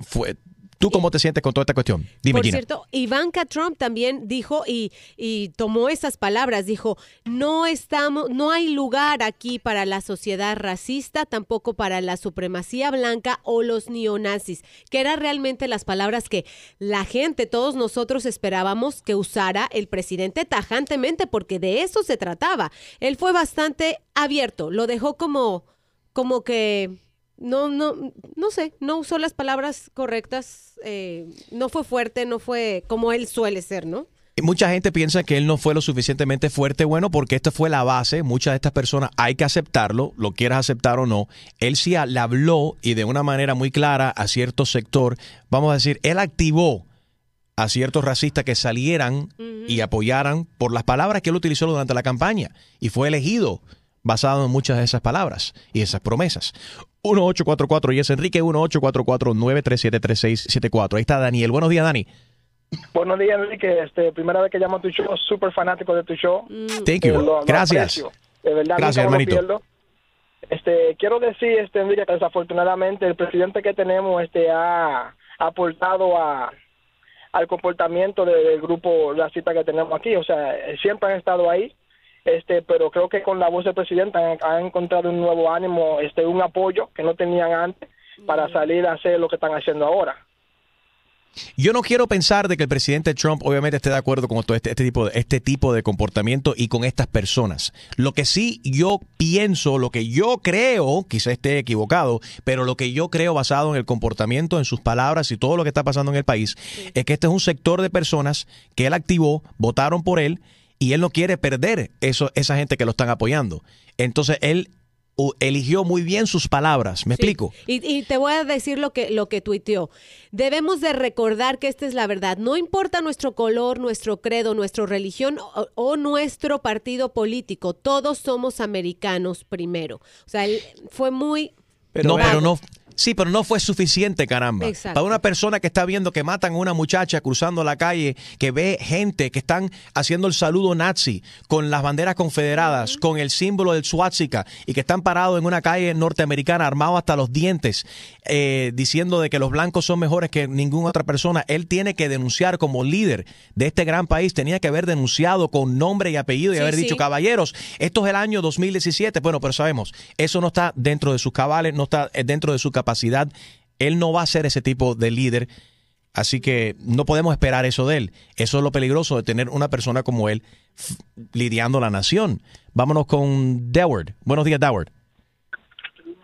fue, ¿Tú cómo te sientes con toda esta cuestión? Dime, Por Gina. cierto, Ivanka Trump también dijo y, y tomó esas palabras, dijo, no estamos, no hay lugar aquí para la sociedad racista, tampoco para la supremacía blanca o los neonazis, que eran realmente las palabras que la gente, todos nosotros esperábamos que usara el presidente tajantemente, porque de eso se trataba. Él fue bastante abierto, lo dejó como, como que no, no, no sé, no usó las palabras correctas, eh, no fue fuerte, no fue como él suele ser, ¿no? Y Mucha gente piensa que él no fue lo suficientemente fuerte, bueno, porque esta fue la base. Muchas de estas personas hay que aceptarlo, lo quieras aceptar o no. Él sí le habló y de una manera muy clara a cierto sector, vamos a decir, él activó a ciertos racistas que salieran y apoyaran por las palabras que él utilizó durante la campaña y fue elegido basado en muchas de esas palabras y esas promesas. 1844 y es Enrique 1844-937-3674. Ahí está Daniel. Buenos días, Dani. Buenos días, Enrique. Este, primera vez que llamo a tu show, súper fanático de tu show. Thank you. Eh, lo- Gracias. De verdad, Gracias, hermanito. Este, quiero decir, este, Enrique, que desafortunadamente el presidente que tenemos este, ha aportado a, al comportamiento de- del grupo racista que tenemos aquí. O sea, eh, siempre han estado ahí. Este, pero creo que con la voz del presidente han, han encontrado un nuevo ánimo, este, un apoyo que no tenían antes para salir a hacer lo que están haciendo ahora. Yo no quiero pensar de que el presidente Trump obviamente esté de acuerdo con todo este, este tipo de, este tipo de comportamiento y con estas personas. Lo que sí yo pienso, lo que yo creo, quizá esté equivocado, pero lo que yo creo basado en el comportamiento, en sus palabras y todo lo que está pasando en el país, es que este es un sector de personas que él activó, votaron por él y él no quiere perder eso, esa gente que lo están apoyando. Entonces él uh, eligió muy bien sus palabras. ¿Me explico? Y, y te voy a decir lo que, lo que tuiteó. Debemos de recordar que esta es la verdad. No importa nuestro color, nuestro credo, nuestra religión o, o nuestro partido político. Todos somos americanos primero. O sea, él fue muy... no, pero no. Sí, pero no fue suficiente, caramba. Exacto. Para una persona que está viendo que matan a una muchacha cruzando la calle, que ve gente que están haciendo el saludo nazi con las banderas confederadas, con el símbolo del swastika y que están parados en una calle norteamericana armados hasta los dientes, eh, diciendo de que los blancos son mejores que ninguna otra persona. Él tiene que denunciar como líder de este gran país, tenía que haber denunciado con nombre y apellido y Sí, haber sí. dicho, caballeros, esto es el año 2017. Bueno, pero sabemos, eso no está dentro de sus cabales, no está eh, dentro de su capacidad. Él no va a ser ese tipo de líder. Así que no podemos esperar eso de él. Eso es lo peligroso de tener una persona como él lidiando la nación. Vámonos con Deward. Buenos días, Deward.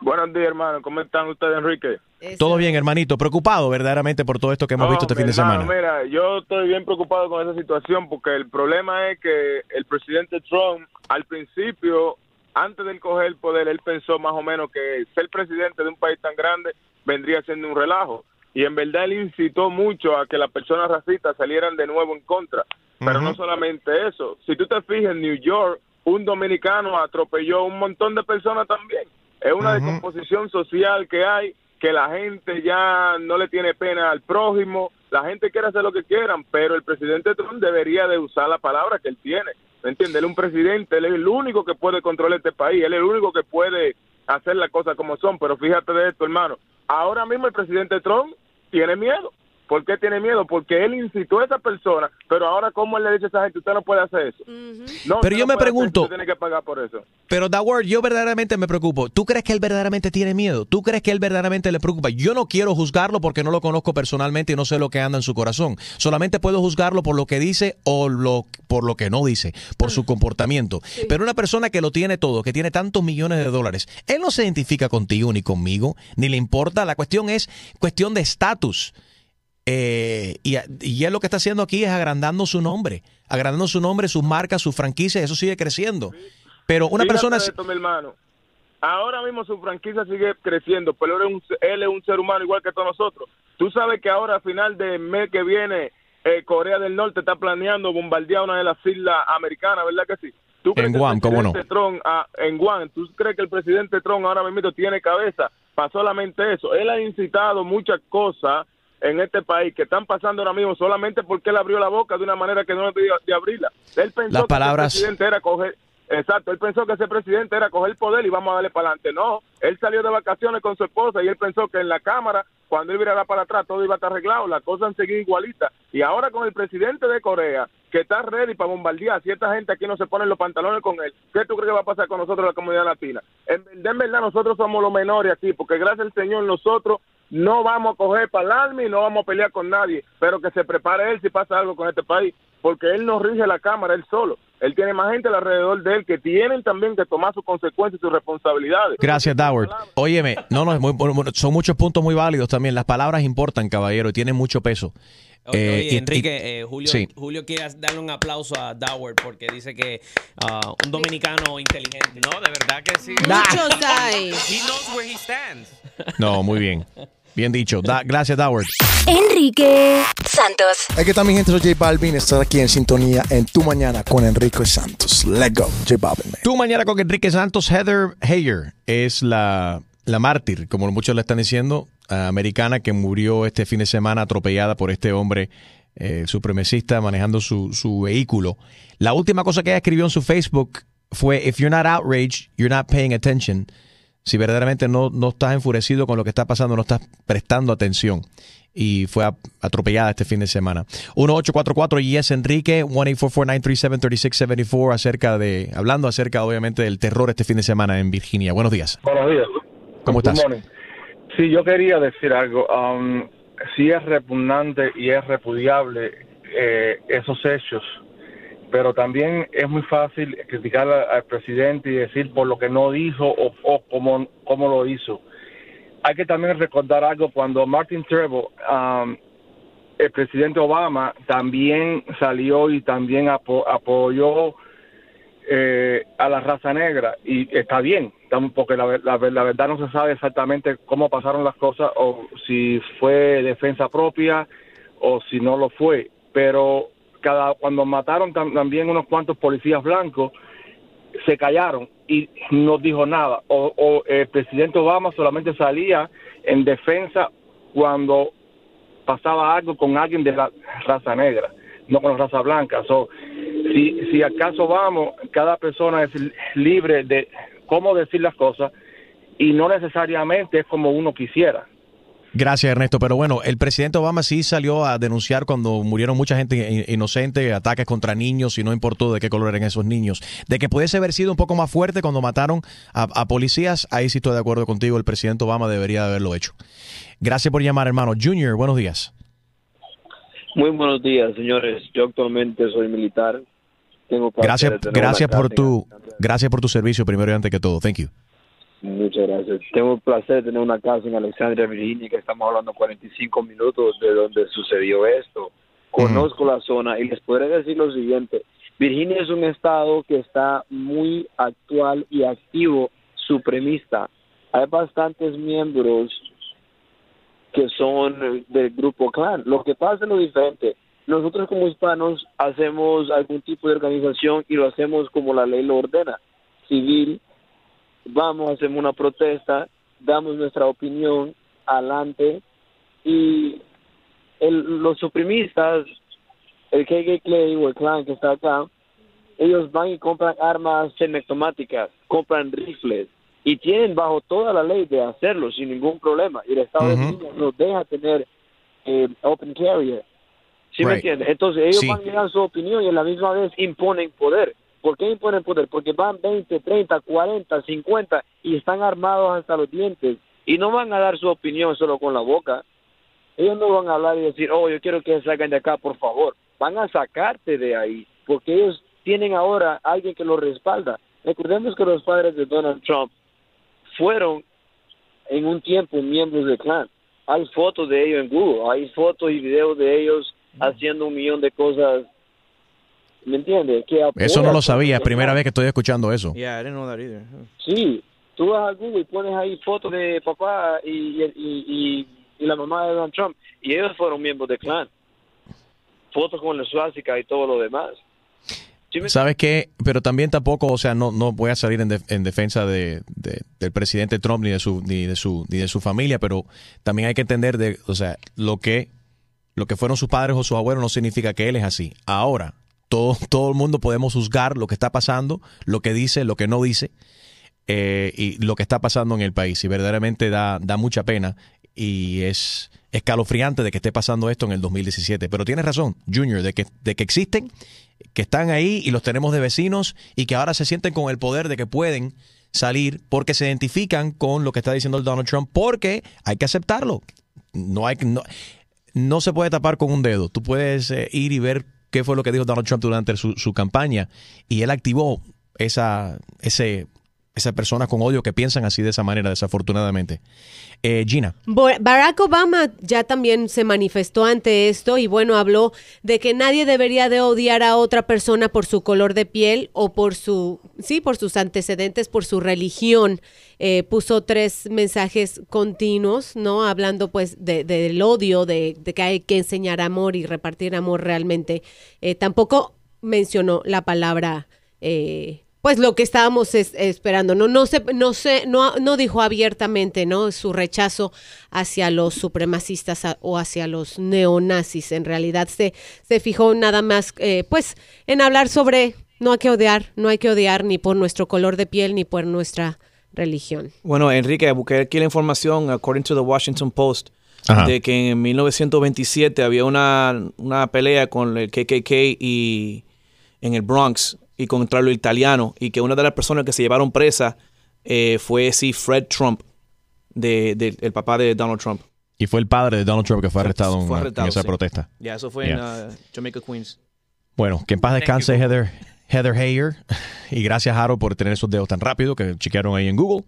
Buenos días, hermano. ¿Cómo están ustedes, Enrique? Todo bien, hermanito. Preocupado verdaderamente por todo esto que hemos No, visto este fin de hermano, semana. Mira, yo estoy bien preocupado con esa situación porque el problema es que el presidente Trump, al principio, antes de él coger el poder, él pensó más o menos que ser presidente de un país tan grande vendría siendo un relajo. Y en verdad él incitó mucho a que las personas racistas salieran de nuevo en contra. Pero no solamente eso. Si tú te fijas en New York, un dominicano atropelló a un montón de personas también. Es una descomposición social que hay, que la gente ya no le tiene pena al prójimo, la gente quiere hacer lo que quieran, pero el presidente Trump debería de usar la palabra que él tiene. ¿Me? Él es un presidente, él es el único que puede controlar este país, él es el único que puede hacer las cosas como son, pero fíjate de esto, hermano. Ahora mismo el presidente Trump tiene miedo. ¿Por qué tiene miedo? Porque él incitó a esa persona, pero ahora cómo él le dice a esa gente, usted no puede hacer eso. No, Pero yo no me pregunto- usted tiene que pagar por eso. Pero yo verdaderamente me preocupo. ¿Tú crees que él verdaderamente tiene miedo? ¿Tú crees que él verdaderamente le preocupa? Yo no quiero juzgarlo porque no lo conozco personalmente y no sé lo que anda en su corazón. Solamente puedo juzgarlo por lo que dice o lo, por lo que no dice, por su comportamiento. Pero una persona que lo tiene todo, que tiene tantos millones de dólares, él no se identifica contigo ni conmigo, ni le importa. La cuestión es cuestión de estatus. Eh, y, y él lo que está haciendo aquí es agrandando su nombre, agrandando su nombre, sus marcas, sus franquicias, eso sigue creciendo. Pero una Fíjate persona... esto, mi hermano. Ahora mismo su franquicia sigue creciendo, pero él es, un, él es un ser humano igual que todos nosotros. Tú sabes que ahora a final de mes que viene eh, Corea del Norte está planeando bombardear una de las islas americanas, ¿verdad que sí? ¿Tú crees En Guam, ¿cómo no? Trump, ah, en Guam, ¿tú crees que el presidente Trump ahora mismo tiene cabeza para solamente eso? Él ha incitado muchas cosas en este país que están pasando ahora mismo solamente porque él abrió la boca de una manera que no debía de abrirla. Él pensó Las que palabras- ese presidente era coger, exacto, él pensó que ese presidente era coger el poder y vamos a darle para adelante. No, él salió de vacaciones con su esposa y él pensó que en la cámara, cuando él virara para atrás, todo iba a estar arreglado, las cosas han seguido igualitas. Y ahora con el presidente de Corea, que está ready para bombardear, si esta gente aquí no se ponen los pantalones con él, ¿qué tú crees que va a pasar con nosotros, la comunidad latina? En en verdad, nosotros somos los menores aquí, porque gracias al Señor nosotros no vamos a coger para el alma y no vamos a pelear con nadie, pero que se prepare él si pasa algo con este país, porque él no rige la Cámara él solo. Él tiene más gente alrededor de él que tienen también que tomar sus consecuencias y sus responsabilidades. Gracias, Doward. Óyeme, no, no, es muy- son muchos puntos muy válidos también. Las palabras importan, caballero, y tienen mucho peso. Oye, Eh, y- Enrique, eh, Julio, sí. Julio quiere darle un aplauso a Doward porque dice que ah, un dominicano inteligente. No, de verdad que sí. Muchos hay. He knows where he stands. No, muy bien. Bien dicho. Da- gracias, Doward. Enrique Santos. Hay que también, gente, soy J Balvin. Estar aquí en sintonía en Tu Mañana con Enrique Santos. Let's go, J Balvin. Tú mañana con Enrique Santos, Heather Heyer es la, la mártir, como muchos le están diciendo, americana que murió este fin de semana atropellada por este hombre eh, supremacista manejando su, su vehículo. La última cosa que ella escribió en su Facebook fue, if you're not outraged, you're not paying attention. Si verdaderamente no, no estás enfurecido con lo que está pasando, no estás prestando atención. Y fue atropellada este fin de semana. 1844 yes Enrique, 1-844-937-3674, acerca de, hablando acerca obviamente del terror este fin de semana en Virginia. Buenos días. Buenos días. ¿Cómo Good estás? morning. Sí, yo quería decir algo. Um, sí es repugnante y es repudiable eh, esos hechos, pero también es muy fácil criticar al, presidente y decir por lo que no dijo o, o cómo, cómo lo hizo. Hay que también recordar algo cuando Martin Trevor, um, el presidente Obama, también salió y también apo- apoyó eh, a la raza negra y está bien, porque la, la la verdad no se sabe exactamente cómo pasaron las cosas o si fue defensa propia o si no lo fue, pero cada cuando mataron tam- también unos cuantos policías blancos se callaron y no dijo nada o, o el presidente Obama solamente salía en defensa cuando pasaba algo con alguien de la raza negra, no con la raza blanca. So, si, si acaso vamos, cada persona es libre de cómo decir las cosas y no necesariamente es como uno quisiera. Gracias, Ernesto. Pero bueno, el presidente Obama sí salió a denunciar cuando murieron mucha gente in- inocente, ataques contra niños y no importó de qué color eran esos niños. De que pudiese haber sido un poco más fuerte cuando mataron a, a policías, ahí sí estoy de acuerdo contigo. El presidente Obama debería de haberlo hecho. Gracias por llamar, hermano. Junior, buenos días. Muy buenos días, señores. Yo actualmente soy militar. Tengo Gracias, gracias por tu, gracias por tu servicio primero y antes que todo. Thank you. Muchas gracias. Tengo el placer de tener una casa en Alexandria, Virginia, que estamos hablando 45 minutos de donde sucedió esto. Conozco la zona y les podré decir lo siguiente. Virginia es un estado que está muy actual y activo supremista. Hay bastantes miembros que son del grupo clan. Lo que pasa es lo diferente. Nosotros como hispanos hacemos algún tipo de organización y lo hacemos como la ley lo ordena, civil. Vamos, hacemos una protesta, damos nuestra opinión adelante y el- los supremistas, el KK Clay o el clan que está acá, ellos van y compran armas semitomáticas, compran rifles y tienen bajo toda la ley de hacerlo sin ningún problema. Y el Estado de Virginia nos deja tener eh, open carrier. ¿Sí me entiendes? Entonces ellos Sí. van a dar su opinión y a la misma vez imponen poder. ¿Por qué imponen poder? Porque van 20, 30, 40, 50 y están armados hasta los dientes. Y no van a dar su opinión solo con la boca. Ellos no van a hablar y decir, oh, yo quiero que salgan de acá, por favor. Van a sacarte de ahí, porque ellos tienen ahora alguien que los respalda. Recordemos que los padres de Donald Trump fueron en un tiempo miembros del clan. Hay fotos de ellos en Google, hay fotos y videos de ellos haciendo un millón de cosas. ¿Me entiendes? Que Eso no lo sabía, primera vez que estoy escuchando eso. Yeah, I didn't know that either. Sí, tú vas a Google y pones ahí fotos de papá y, y, y, y la mamá de Donald Trump y ellos fueron miembros del clan. Fotos con la suástica y todo lo demás. ¿Sabes qué? Pero también tampoco, o sea, no, no voy a salir en, de- en defensa de, de- del presidente Trump ni de su ni de su ni de su familia, pero también hay que entender de, o sea, lo que lo que fueron sus padres o sus abuelos no significa que él es así. Ahora, todo todo el mundo podemos juzgar lo que está pasando, lo que dice, lo que no dice eh, y lo que está pasando en el país y verdaderamente da da mucha pena y es escalofriante de que esté pasando esto en el 2017. Pero tienes razón, Junior, de que, de que existen, que están ahí y los tenemos de vecinos y que ahora se sienten con el poder de que pueden salir porque se identifican con lo que está diciendo el Donald Trump, porque hay que aceptarlo. No hay no, no se puede tapar con un dedo. Tú puedes eh, ir y ver qué fue lo que dijo Donald Trump durante su, su campaña. Y él activó esa ese esas personas con odio que piensan así de esa manera, desafortunadamente. Eh, Gina. Barack Obama ya también se manifestó ante esto y bueno, habló de que nadie debería de odiar a otra persona por su color de piel o por su, sí, por sus antecedentes, por su religión. Eh, puso tres mensajes continuos, ¿no? Hablando pues de- del odio, de, de que hay que enseñar amor y repartir amor realmente. Eh, tampoco mencionó la palabra... eh, pues lo que estábamos es- esperando, no, no se, no se, no, no dijo abiertamente, ¿no? Su rechazo hacia los supremacistas a- o hacia los neonazis. En realidad se, se fijó nada más, eh, pues, en hablar sobre no hay que odiar, no hay que odiar ni por nuestro color de piel ni por nuestra religión. Bueno, Enrique, busqué aquí la información, according to the Washington Post, Ajá. de que en 1927 había una, una pelea con el KKK y en el Bronx y contra lo italiano y que una de las personas que se llevaron presa eh, fue sí Fred Trump, de, de- el papá de Donald Trump. Y fue el padre de Donald Trump que fue arrestado, en- esa sí. protesta. Ya, eso fue en Yeah. uh, Jamaica, Queens. Bueno, que en paz descanse Heather, Heather Heyer. Y gracias, Haro, por tener esos dedos tan rápido que chequearon ahí en Google.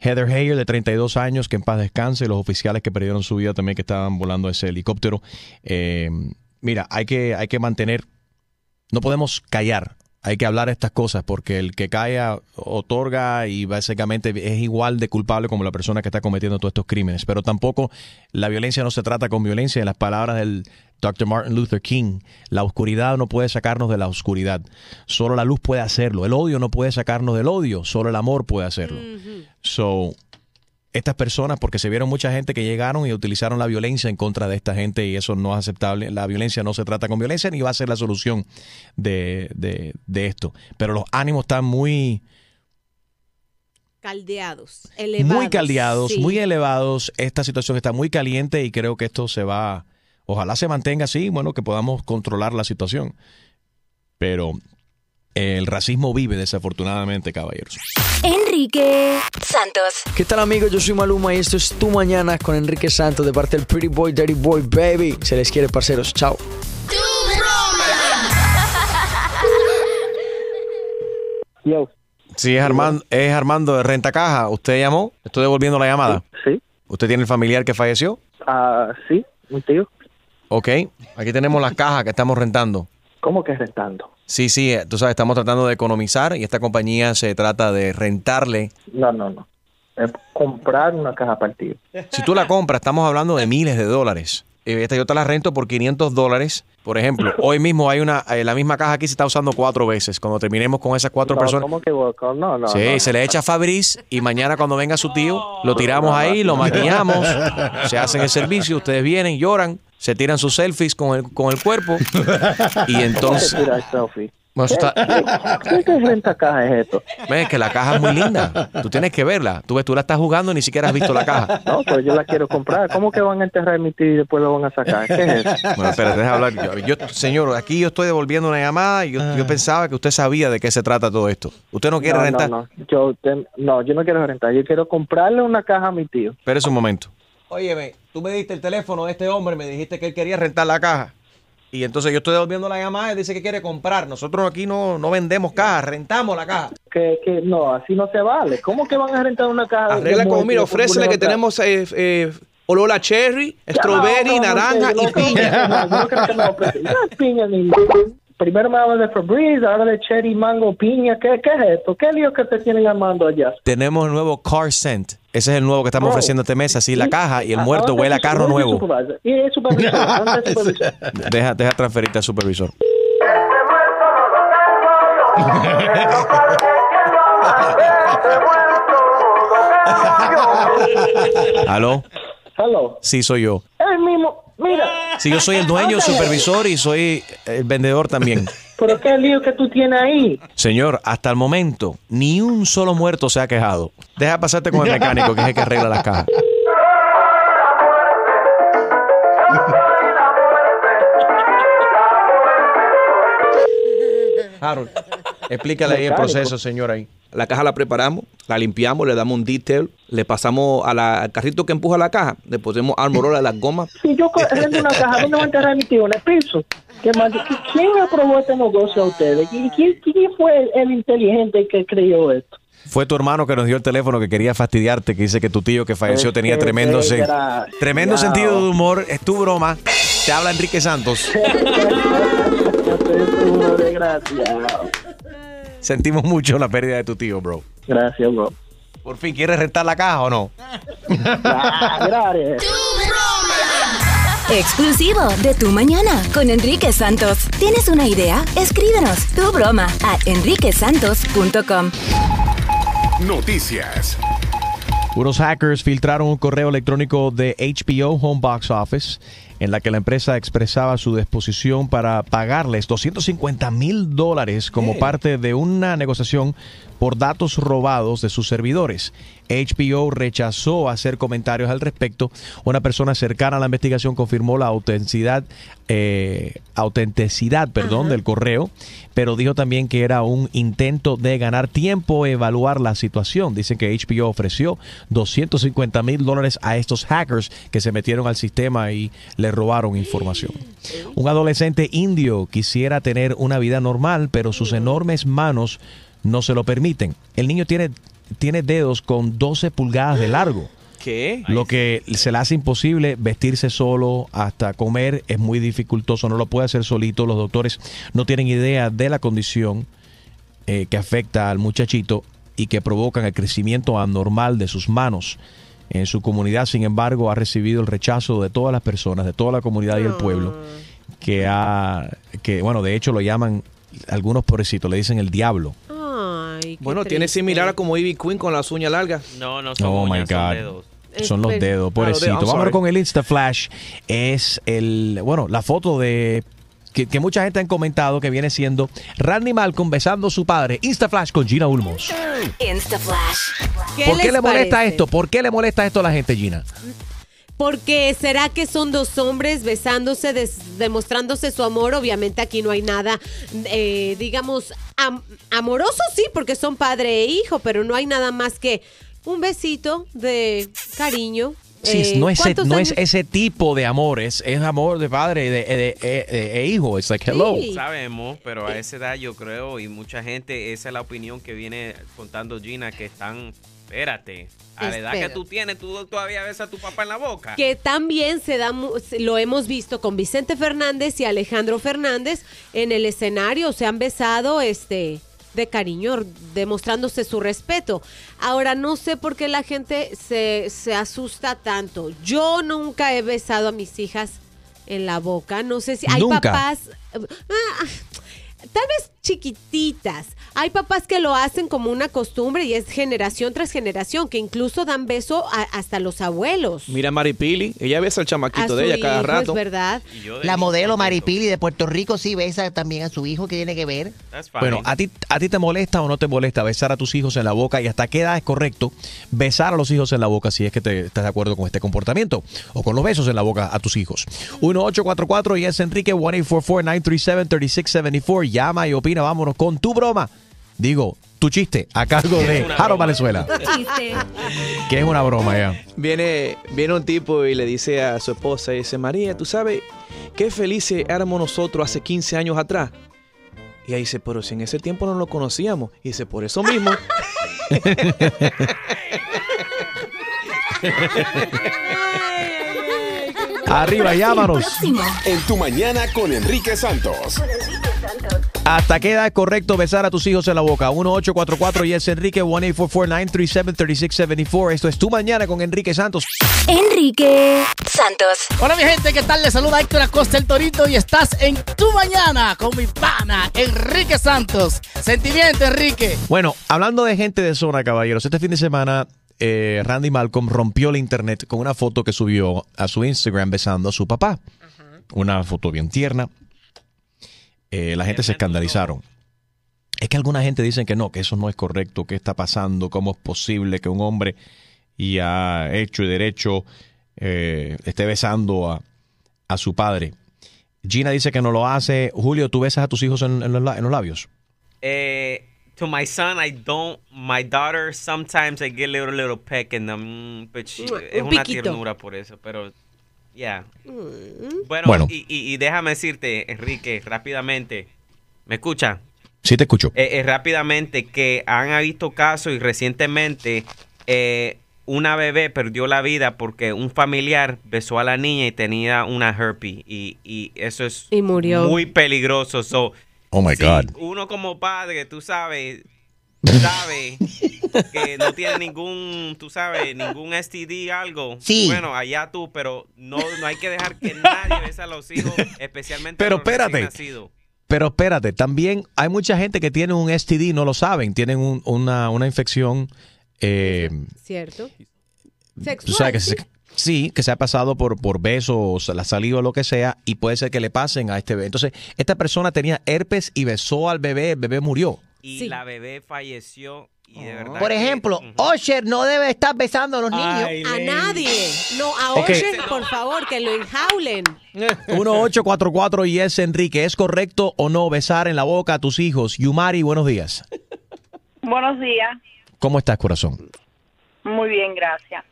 Heather Heyer, de 32 años, que en paz descanse. Los oficiales que perdieron su vida también que estaban volando ese helicóptero. Eh, mira, hay que, hay que mantener, no podemos callar. Hay que hablar estas cosas porque el que calla otorga y básicamente es igual de culpable como la persona que está cometiendo todos estos crímenes. Pero tampoco la violencia no se trata con violencia. En las palabras del Dr. Martin Luther King, la oscuridad no puede sacarnos de la oscuridad. Solo la luz puede hacerlo. El odio no puede sacarnos del odio. Solo el amor puede hacerlo. So, estas personas, porque se vieron mucha gente que llegaron y utilizaron la violencia en contra de esta gente y eso no es aceptable. La violencia no se trata con violencia ni va a ser la solución de, de- de esto. Pero los ánimos están muy, Caldeados, elevados. muy caldeados, sí. muy elevados. Esta situación está muy caliente y creo que esto se va, ojalá se mantenga así, bueno, que podamos controlar la situación. Pero el racismo vive desafortunadamente, caballeros. Enrique Santos. ¿Qué tal amigos? Yo soy Maluma y esto es Tu Mañana con Enrique Santos de parte del Pretty Boy, Dirty Boy, Baby. Se les quiere, parceros. Chao. Sí, es Armando, es Armando de Renta Caja. ¿Usted llamó? Estoy devolviendo la llamada. Sí. ¿Usted tiene el familiar que falleció? Ah, sí, un tío. Ok. Aquí tenemos las cajas que estamos rentando. ¿Cómo que rentando? Sí, sí, eh, tú sabes, estamos tratando de economizar y esta compañía se trata de rentarle. No, no, no. Es comprar una caja partida. Si tú la compras, estamos hablando de miles de dólares. Eh, Esta yo te la rento por 500 dólares. Por ejemplo, hoy mismo hay una, eh, la misma caja aquí se está usando cuatro veces. Cuando terminemos con esas cuatro no, personas. ¿Cómo que No, no. Sí, se le echa Fabriz y mañana cuando venga su tío, lo tiramos ahí, lo maquillamos, se hacen el servicio, ustedes vienen, lloran, se tiran sus selfies con el, con el cuerpo y entonces... Eso está- ¿Qué, qué renta caja es esto? Ves que la caja es muy linda. Tú tienes que verla. Tú ves, tú la estás jugando y ni siquiera has visto la caja. No, pero yo la quiero comprar. ¿Cómo que van a enterrar mi tío y después lo van a sacar? ¿Qué es eso? Bueno, espérate, deja hablar. Yo, yo- señor, aquí yo estoy devolviendo una llamada y yo, yo pensaba que usted sabía de qué se trata todo esto. Usted no quiere no, rentar. No, no. Yo, no, yo no quiero rentar. Yo quiero comprarle una caja a mi tío. Espérese un momento. Óyeme, tú me diste el teléfono de este hombre, me dijiste que él quería rentar la caja. Y entonces yo estoy devolviendo la llamada y dice que quiere comprar. Nosotros aquí no, no vendemos cajas, rentamos la caja. Que, que no, así no se vale. ¿Cómo que van a rentar una caja? Arregla como, mira, ofrécele que tenemos eh, eh, olor a cherry, strawberry, no, no, naranja no, y no, piña. Primero me hablan de Febreze, ahora de Cherry, Mango, Piña. ¿Qué, qué es esto? ¿Qué lío que te tienen armando allá? Tenemos el nuevo Car Scent. Ese es el nuevo que estamos Oh. ofreciendo este mes. Así la caja y el ¿a- muerto huele a carro nuevo. supervisor? ¿Y el supervisor? ¿Dónde es el supervisor? Deja, deja transferirte al supervisor. ¿Aló? Hello. Sí, soy yo. El mismo, mira. Sí, yo soy el dueño, supervisor y soy el vendedor también. Pero qué lío que tú tienes ahí. Señor, hasta el momento, ni un solo muerto se ha quejado. Deja pasarte con el mecánico, que es el que arregla las cajas. Harold, explícale ahí el proceso, señor, ahí. La caja la preparamos, la limpiamos, le damos un detail, le pasamos a la- al carrito que empuja la caja, le ponemos armorola a las gomas. Si yo rento una caja, ¿dónde va a enterrar mi tío? ¿En el piso? ¿Qué más? ¿Quién aprobó este negocio a ustedes? ¿Y quién, quién fue el, el inteligente que creyó esto? Fue tu hermano que nos dio el teléfono que quería fastidiarte, que dice que tu tío que falleció Es tenía que tremendo, sen- desgraciado. tremendo sentido de humor. Es tu broma. Te habla Enrique Santos. Sentimos mucho la pérdida de tu tío, bro. Gracias, bro. Por fin, ¿quieres rentar la caja o no? Ah, gracias. Exclusivo de Tu Mañana con Enrique Santos. ¿Tienes una idea? Escríbenos tu broma a enriquesantos.com. Noticias. Unos hackers filtraron un correo electrónico de HBO Home Box Office en la que la empresa expresaba su disposición para pagarles 250 mil dólares como parte de una negociación por datos robados de sus servidores. HBO rechazó hacer comentarios al respecto. Una persona cercana a la investigación confirmó la autenticidad, eh, autenticidad perdón, del correo, pero dijo también que era un intento de ganar tiempo, evaluar la situación. Dicen que HBO ofreció 250 mil dólares a estos hackers que se metieron al sistema y le robaron información. Un adolescente indio quisiera tener una vida normal, pero sus enormes manos no se lo permiten. El niño tiene, tiene dedos con 12 pulgadas de largo. ¿Qué? Lo que se le hace imposible vestirse solo, hasta comer es muy dificultoso, no lo puede hacer solito. Los doctores no tienen idea de la condición eh, que afecta al muchachito y que provocan el crecimiento anormal de sus manos. En su comunidad, sin embargo, ha recibido el rechazo de todas las personas, de toda la comunidad y el pueblo, que ha, que bueno, de hecho lo llaman, algunos pobrecitos le dicen el diablo. Ay, qué Bueno, tiene similar a como Ivy Queen con las uñas largas. No, no son Oh my uñas, son God. dedos. Son los dedos, Ah, pobrecito. dedos, I'm Vamos sorry. con el Insta Flash. Es el, bueno, la foto de que, que mucha gente han comentado que viene siendo Randy Malcolm besando a su padre. Insta Flash con Gina Ulmos. Insta Flash. ¿Por qué le molesta parece? esto? ¿Por qué le molesta esto a la gente, Gina? Porque será que son dos hombres besándose, demostrándose su amor. Obviamente aquí no hay nada, eh, digamos, am- amoroso sí, porque son padre e hijo, pero no hay nada más que un besito de cariño. Sí, Eh, no, es, ese- ¿cuántos no es ese tipo de amor, es, es amor de padre y de, de- de- de- de hijo. Es like, hello. Sabemos, pero a esa edad yo creo, y mucha gente, esa es la opinión que viene contando Gina, que están, espérate, a la edad que tú tienes, tú todavía besas a tu papá en la boca. Que también se da, lo hemos visto con Vicente Fernández y Alejandro Fernández en el escenario, se han besado este de cariño, demostrándose su respeto. Ahora, no sé por qué la gente se, se asusta tanto. Yo nunca he besado a mis hijas en la boca. No sé si hay Nunca. papás. ah, Tal vez chiquititas. Hay papás que lo hacen como una costumbre y es generación tras generación, que incluso dan beso a- hasta los abuelos. Mira a Maripili, ella besa al chamaquito de ella cada hijo, rato. Es verdad. La modelo Maripili de Puerto Rico sí besa también a su hijo. ¿Qué tiene que ver? Bueno, ¿a ti, ¿a ti te molesta o no te molesta besar a tus hijos en la boca? ¿Y hasta qué edad es correcto besar a los hijos en la boca si es que te, estás de acuerdo con este comportamiento? O con los besos en la boca a tus hijos. 1844 y es Enrique 1-844-937-3674. Llama y opina. Vámonos con tu broma. Digo, tu chiste a cargo de Jaro Valenzuela. Que es una broma ya. Viene, viene un tipo y le dice a su esposa, dice, María, ¿tú sabes qué felices éramos nosotros hace 15 años atrás? Y ella dice, pero si en ese tiempo no lo conocíamos. Y dice, por eso mismo. Arriba, llámanos. En tu mañana con Enrique Santos. ¿Hasta qué edad es correcto besar a tus hijos en la boca? 1844 y es Enrique 1-844-937-3674. Esto es Tu Mañana con Enrique Santos. Enrique Santos. Hola mi gente, ¿qué tal? Les saluda Héctor Acosta el Torito y estás en Tu Mañana con mi pana Enrique Santos. Sentimiento, Enrique. Bueno, hablando de gente de zona, caballeros, este fin de semana eh, Randy Malcolm rompió el internet con una foto que subió a su Instagram besando a su papá. Una foto bien tierna. Eh, la gente se escandalizaron. Es que alguna gente dice que no, que eso no es correcto, que está pasando, cómo es posible que un hombre y ha hecho y derecho eh, esté besando a, a su padre. Gina dice que no lo hace. Julio, ¿tú besas a tus hijos en, en los, la- en los labios? Eh, to my son, I don't. My daughter, sometimes I get a little, little peck in them. But she- Un es una piquito. ternura por eso, pero. Yeah. Bueno, Bueno. Y, y- y déjame decirte, Enrique, rápidamente. ¿Me escucha? Sí, te escucho. Eh, eh, rápidamente que han habido casos y recientemente eh, una bebé perdió la vida porque un familiar besó a la niña y tenía una herpes y, y eso es Y murió. muy peligroso. So, Oh my si God. Uno como padre, tú sabes, sabe que no tiene ningún, tú sabes, ningún STD algo. Sí. Bueno, allá tú, pero no, no hay que dejar que nadie bese a los hijos, especialmente Pero a los recién espérate. nacidos. Pero espérate, también hay mucha gente que tiene un STD y no lo saben, tienen un- una, una infección, eh, ¿Cierto? Sexual. que se- sí, que se ha pasado por, por besos, la saliva o lo que sea, y puede ser que le pasen a este bebé. Entonces, esta persona tenía herpes y besó al bebé, el bebé murió. Y la bebé falleció y de verdad Por que- ejemplo, Osher no debe estar besando a los niños. A nadie. No, a Ok. Ocean, por favor, que lo enjaulen. 1844 y es Enrique, ¿es correcto o no besar en la boca a tus hijos? Yumari, buenos días. Buenos días. ¿Cómo estás, corazón? Muy bien, gracias.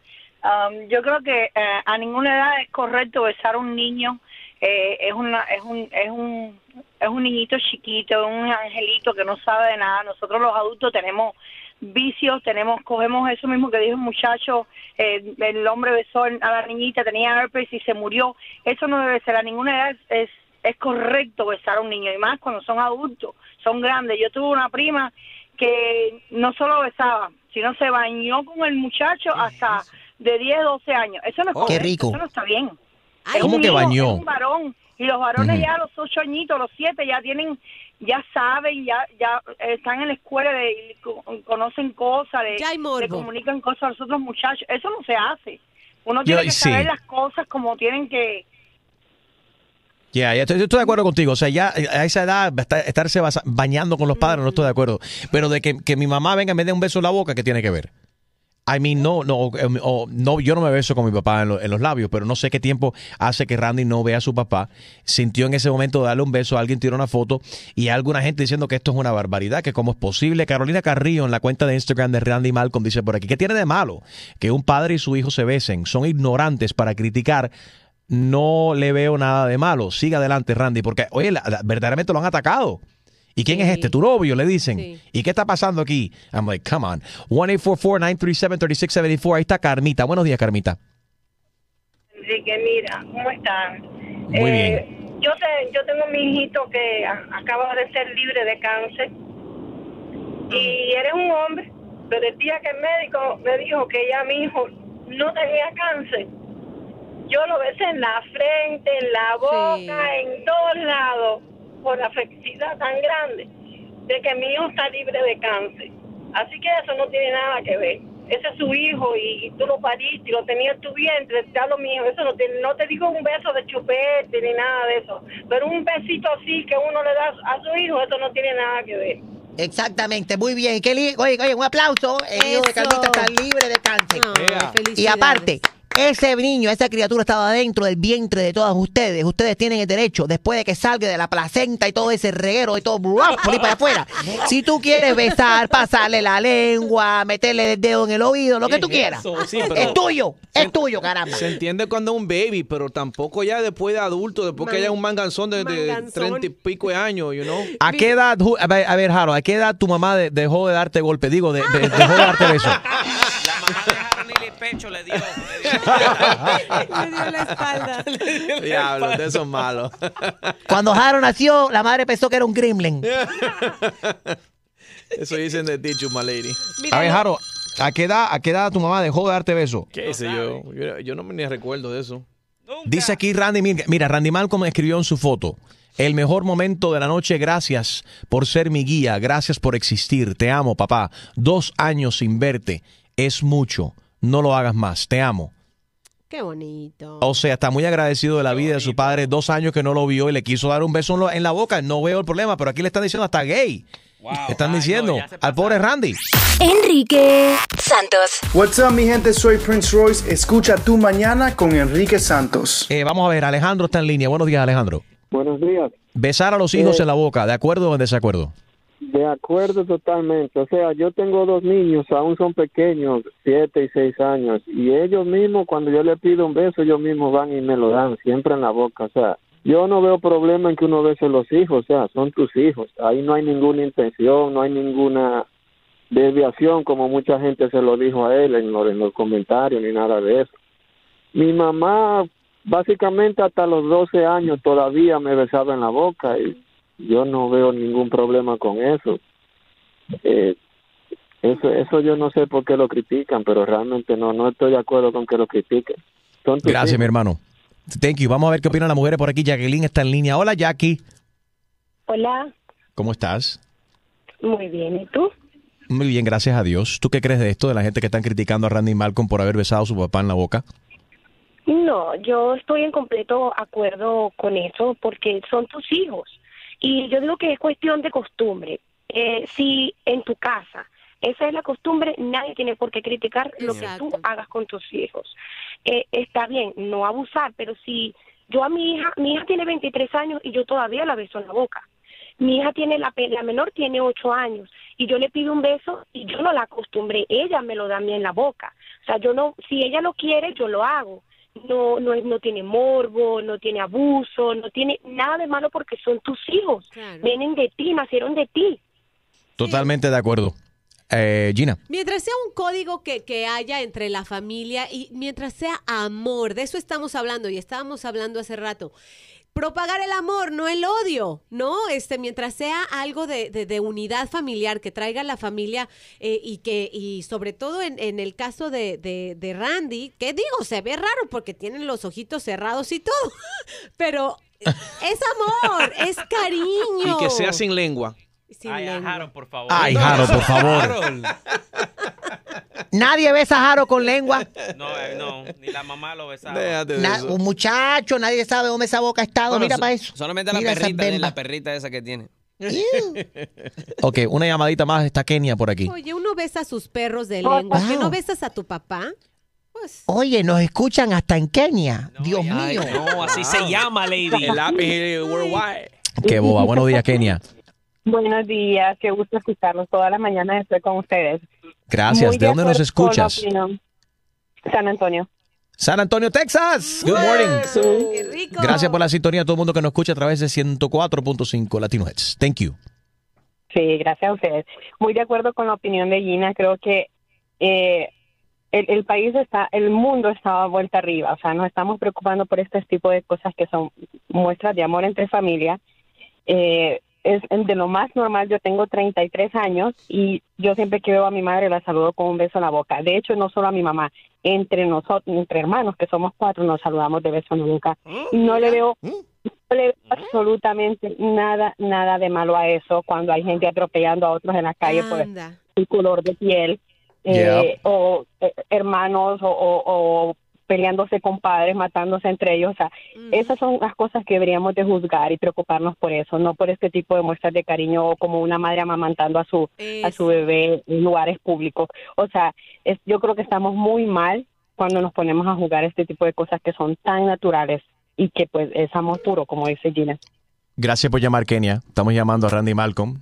Um, yo creo que eh, a ninguna edad es correcto besar a un niño. Eh, es una es un es un es un niñito chiquito, un angelito que no sabe de nada. Nosotros los adultos tenemos vicios, tenemos cogemos eso mismo que dijo el muchacho, eh, el hombre besó a la niñita, tenía herpes y se murió. Eso no debe ser a ninguna edad es, es correcto besar a un niño y más cuando son adultos, son grandes. Yo tuve una prima que no solo besaba, sino se bañó con el muchacho hasta de 10, 12 años. Eso no es Oh, qué rico. eso no está bien. ¿Cómo que bañó? es un varón y los varones ya a los ocho añitos, los siete ya tienen, ya saben, ya ya están en la escuela de, conocen cosas, le, le comunican cosas a los otros muchachos. Eso no se hace. Uno tiene Yo- que sí. saber las cosas como tienen que Ya, ya estoy, yo estoy de acuerdo contigo. O sea, ya eh, a esa edad estar- estarse bañando con los padres no estoy de acuerdo. Pero de que, que mi mamá venga y me dé un beso en la boca, ¿qué tiene que ver? I mean, no, no, o- no, yo no me beso con mi papá en, lo- en los labios, pero no sé qué tiempo hace que Randy no vea a su papá. Sintió en ese momento darle un beso, alguien tiró una foto y alguna gente diciendo que esto es una barbaridad, que cómo es posible. Carolina Carrillo en la cuenta de Instagram de Randy Malcolm dice por aquí, ¿qué tiene de malo que un padre y su hijo se besen? Son ignorantes para criticar. No le veo nada de malo. Siga adelante, Randy, porque, oye, la- verdaderamente lo han atacado. ¿Y quién es este? Tu novio, le dicen. ¿Y qué está pasando aquí? I'm like, come on. 1-844-937-3674. Ahí está Carmita. Buenos días, Carmita. Enrique, mira, ¿cómo están? Muy Eh, Yo, te, yo tengo mi hijito que acaba de ser libre de cáncer y eres un hombre, pero el día que el médico me dijo que ya mi hijo no tenía cáncer, yo lo besé en la frente, en la boca, en todos lados, por la felicidad tan grande de que mi hijo está libre de cáncer. Así que eso no tiene nada que ver. Ese es su hijo y, y tú lo pariste y lo tenías en tu vientre, te hablo mío. Eso no te, no te digo un beso de chupete ni nada de eso, pero un besito así que uno le da a su hijo, eso no tiene nada que ver. Exactamente, muy bien. Qué li- oye, oye, un aplauso. El hijo de. Carlita está libre de cáncer. Y aparte, ese niño, esa criatura estaba dentro del vientre de todas ustedes. Ustedes tienen el derecho, después de que salga de la placenta y todo ese reguero y todo ¡buah! por ahí para afuera. Si tú quieres besar, pasarle la lengua, meterle el dedo en el oído, lo que tú quieras. Sí, Es tuyo, es tuyo, caramba. Se entiende cuando es un baby, pero tampoco ya después de adulto, después que haya un manganzón de, de Manganzón. 30 y pico de años, you know. ¿A qué edad, a ver, a ver, Jaro, a qué edad tu mamá de- dejó de darte golpe? Digo, de- de- dejó de darte beso. le dio. Le dio la espalda. Diablo, de esos malos. Cuando Jaro nació, la madre pensó que era un gremlin. Eso dicen de ti, Chuma Lady. A ver, Jaro, ¿a qué, edad, ¿a qué edad tu mamá dejó de darte beso? ¿Qué sé yo? yo? Yo no me ni recuerdo de eso. Dice aquí Randy, mira, mira, Randy Malcolm escribió en su foto. El mejor momento de la noche, gracias por ser mi guía, gracias por existir, te amo papá. Dos años sin verte es mucho, no lo hagas más, te amo. Qué bonito. O sea, está muy agradecido de la vida de su padre, dos años que no lo vio y le quiso dar un beso en la boca, no veo el problema, pero aquí le están diciendo hasta gay. están diciendo al pobre Randy. Enrique Santos. What's up, mi gente? Soy Prince Royce. Escucha tu mañana con Enrique Santos. Eh, vamos a ver, Alejandro está en línea. Buenos días, Alejandro. Buenos días. Besar a los hijos Eh, en la boca, ¿de acuerdo o en desacuerdo? De acuerdo totalmente. O sea, yo tengo dos niños, aún son pequeños, siete y seis años, y ellos mismos, cuando yo les pido un beso, ellos mismos van y me lo dan, siempre en la boca. O sea, yo no veo problema en que uno bese a los hijos, o sea, son tus hijos. Ahí no hay ninguna intención, no hay ninguna desviación, como mucha gente se lo dijo a él en, los- en los comentarios, ni nada de eso. Mi mamá, básicamente hasta los 12 años, todavía me besaba en la boca y yo no veo ningún problema con eso. Eh, eso, eso yo no sé por qué lo critican, pero realmente no, no estoy de acuerdo con que lo critiquen. Gracias, hijos. mi hermano. Thank you. Vamos a ver qué opinan las mujeres por aquí. Jacqueline está en línea. Hola, Jackie. Hola, ¿Cómo estás? muy bien. ¿Y tú? Muy bien, gracias a Dios. ¿Tú qué crees de esto, de la gente que están criticando a Randy Malcolm por haber besado a su papá en la boca? No, yo estoy en completo acuerdo con eso porque son tus hijos. Y yo digo que es cuestión de costumbre. Eh, si en tu casa esa es la costumbre, nadie tiene por qué criticar lo que tú hagas con tus hijos. Eh, está bien, no abusar, pero si yo a mi hija, mi hija tiene 23 años y yo todavía la beso en la boca. Mi hija tiene, la, la menor tiene 8 años y yo le pido un beso y yo no la acostumbré, ella me lo da a mí en la boca. O sea, yo no, si ella lo quiere, yo lo hago. No, no, no tiene morbo, no tiene abuso, no tiene nada de malo porque son tus hijos. Vienen de ti, nacieron de ti. Totalmente de acuerdo. Eh, Gina. Mientras sea un código que, que haya entre la familia y mientras sea amor, de eso estamos hablando y estábamos hablando hace rato. Propagar el amor, no el odio, ¿no? Este, mientras sea algo de, de- de unidad familiar que traiga la familia eh, y que, y sobre todo en, en el caso de, de- de Randy, que digo, se ve raro porque tienen los ojitos cerrados y todo, pero es amor, es cariño. Y que sea sin lengua. Sin Ay, lengua. Harold, por favor. Ay, Jaro, por favor. Harold. Nadie besa a Jaro con lengua. No, eh, no, ni la mamá lo besaba. Déjate de Na- eso. un muchacho, nadie sabe dónde esa boca ha estado. Bueno, Mira so- para eso. Solamente la Mira perrita, la perrita esa que tiene. Ok, una llamadita más. Está Kenia por aquí. Oye, uno besa a sus perros de lengua. ¿Que no besas a tu papá? Oye, nos escuchan hasta en Kenia. Dios Ay, mío. no, así se llama, lady. El lápiz worldwide. Qué boba. Buenos días, Kenia. Buenos días, qué gusto escucharlos. Toda la mañana estoy con ustedes. Gracias. Muy ¿De dónde nos escuchas? San Antonio. San Antonio, Texas. Good morning. ¡Qué rico! Gracias por la sintonía a todo el mundo que nos escucha a través de 104.5 Latino Hits. Thank you. Sí, gracias a ustedes. Muy de acuerdo con la opinión de Gina. Creo que eh, el, el país está, el mundo está vuelta arriba. O sea, nos estamos preocupando por este tipo de cosas que son muestras de amor entre familia. Eh, es de lo más normal. Yo tengo 33 años y yo siempre que veo a mi madre la saludo con un beso en la boca. De hecho, no solo a mi mamá, entre nosotros, entre hermanos, que somos cuatro, nos saludamos de beso en la boca. Y no le veo no le veo absolutamente nada, nada de malo a eso cuando hay gente atropellando a otros en la calle por el color de piel, eh, Yeah. o eh, hermanos, o, o- o peleándose con padres, matándose entre ellos. O sea, esas son las cosas que deberíamos de juzgar y preocuparnos por eso, no por este tipo de muestras de cariño o como una madre amamantando a su, a su bebé en lugares públicos. O sea, es, yo creo que estamos muy mal cuando nos ponemos a jugar este tipo de cosas que son tan naturales y que pues es amor puro, como dice Gina. Gracias por llamar, Kenia. Estamos llamando a Randy Malcolm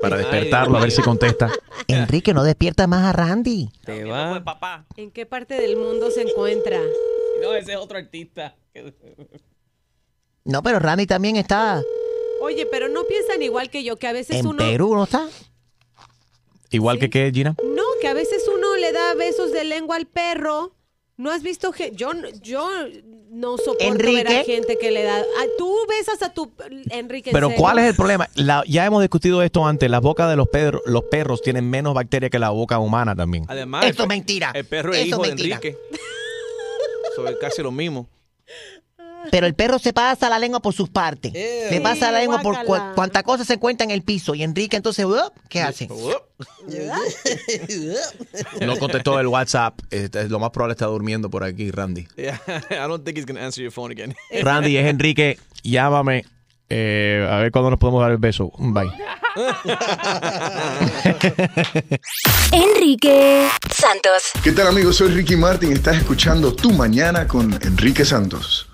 para despertarlo, a ver si contesta. Enrique, no despierta más a Randy. Te va. ¿En qué parte del mundo se encuentra? No, ese es otro artista. No, pero Randy también está Oye, pero no piensan igual que yo, que a veces en uno... Perú, ¿no está? Igual que qué, Gina. No, que a veces uno le da besos de lengua al perro ¿No has visto que yo yo no soporto Enrique. ver a gente que le da ah, tú besas a tu Enrique ¿en Pero? ¿cuál es el problema? La- ya hemos discutido esto antes. Las bocas de los, perros los perros tienen menos bacterias que la boca humana también. Además, el- es mentira. El perro es Eso hijo de. Enrique. Eso es casi lo mismo. Pero el perro se pasa la lengua por sus partes. Se pasa la lengua por cua- cuanta cosa se encuentra en el piso. Y Enrique entonces, ¡up! ¿qué hace? No contestó el WhatsApp. Este, Lo más probable está durmiendo por aquí, Randy. Yeah, I don't think he's going to answer your phone again. Randy, es Enrique. Llámame. eh, a ver cuándo nos podemos dar el beso. Bye. Enrique Santos. ¿Qué tal amigos? Soy Ricky Martin. Estás escuchando Tu Mañana con Enrique Santos.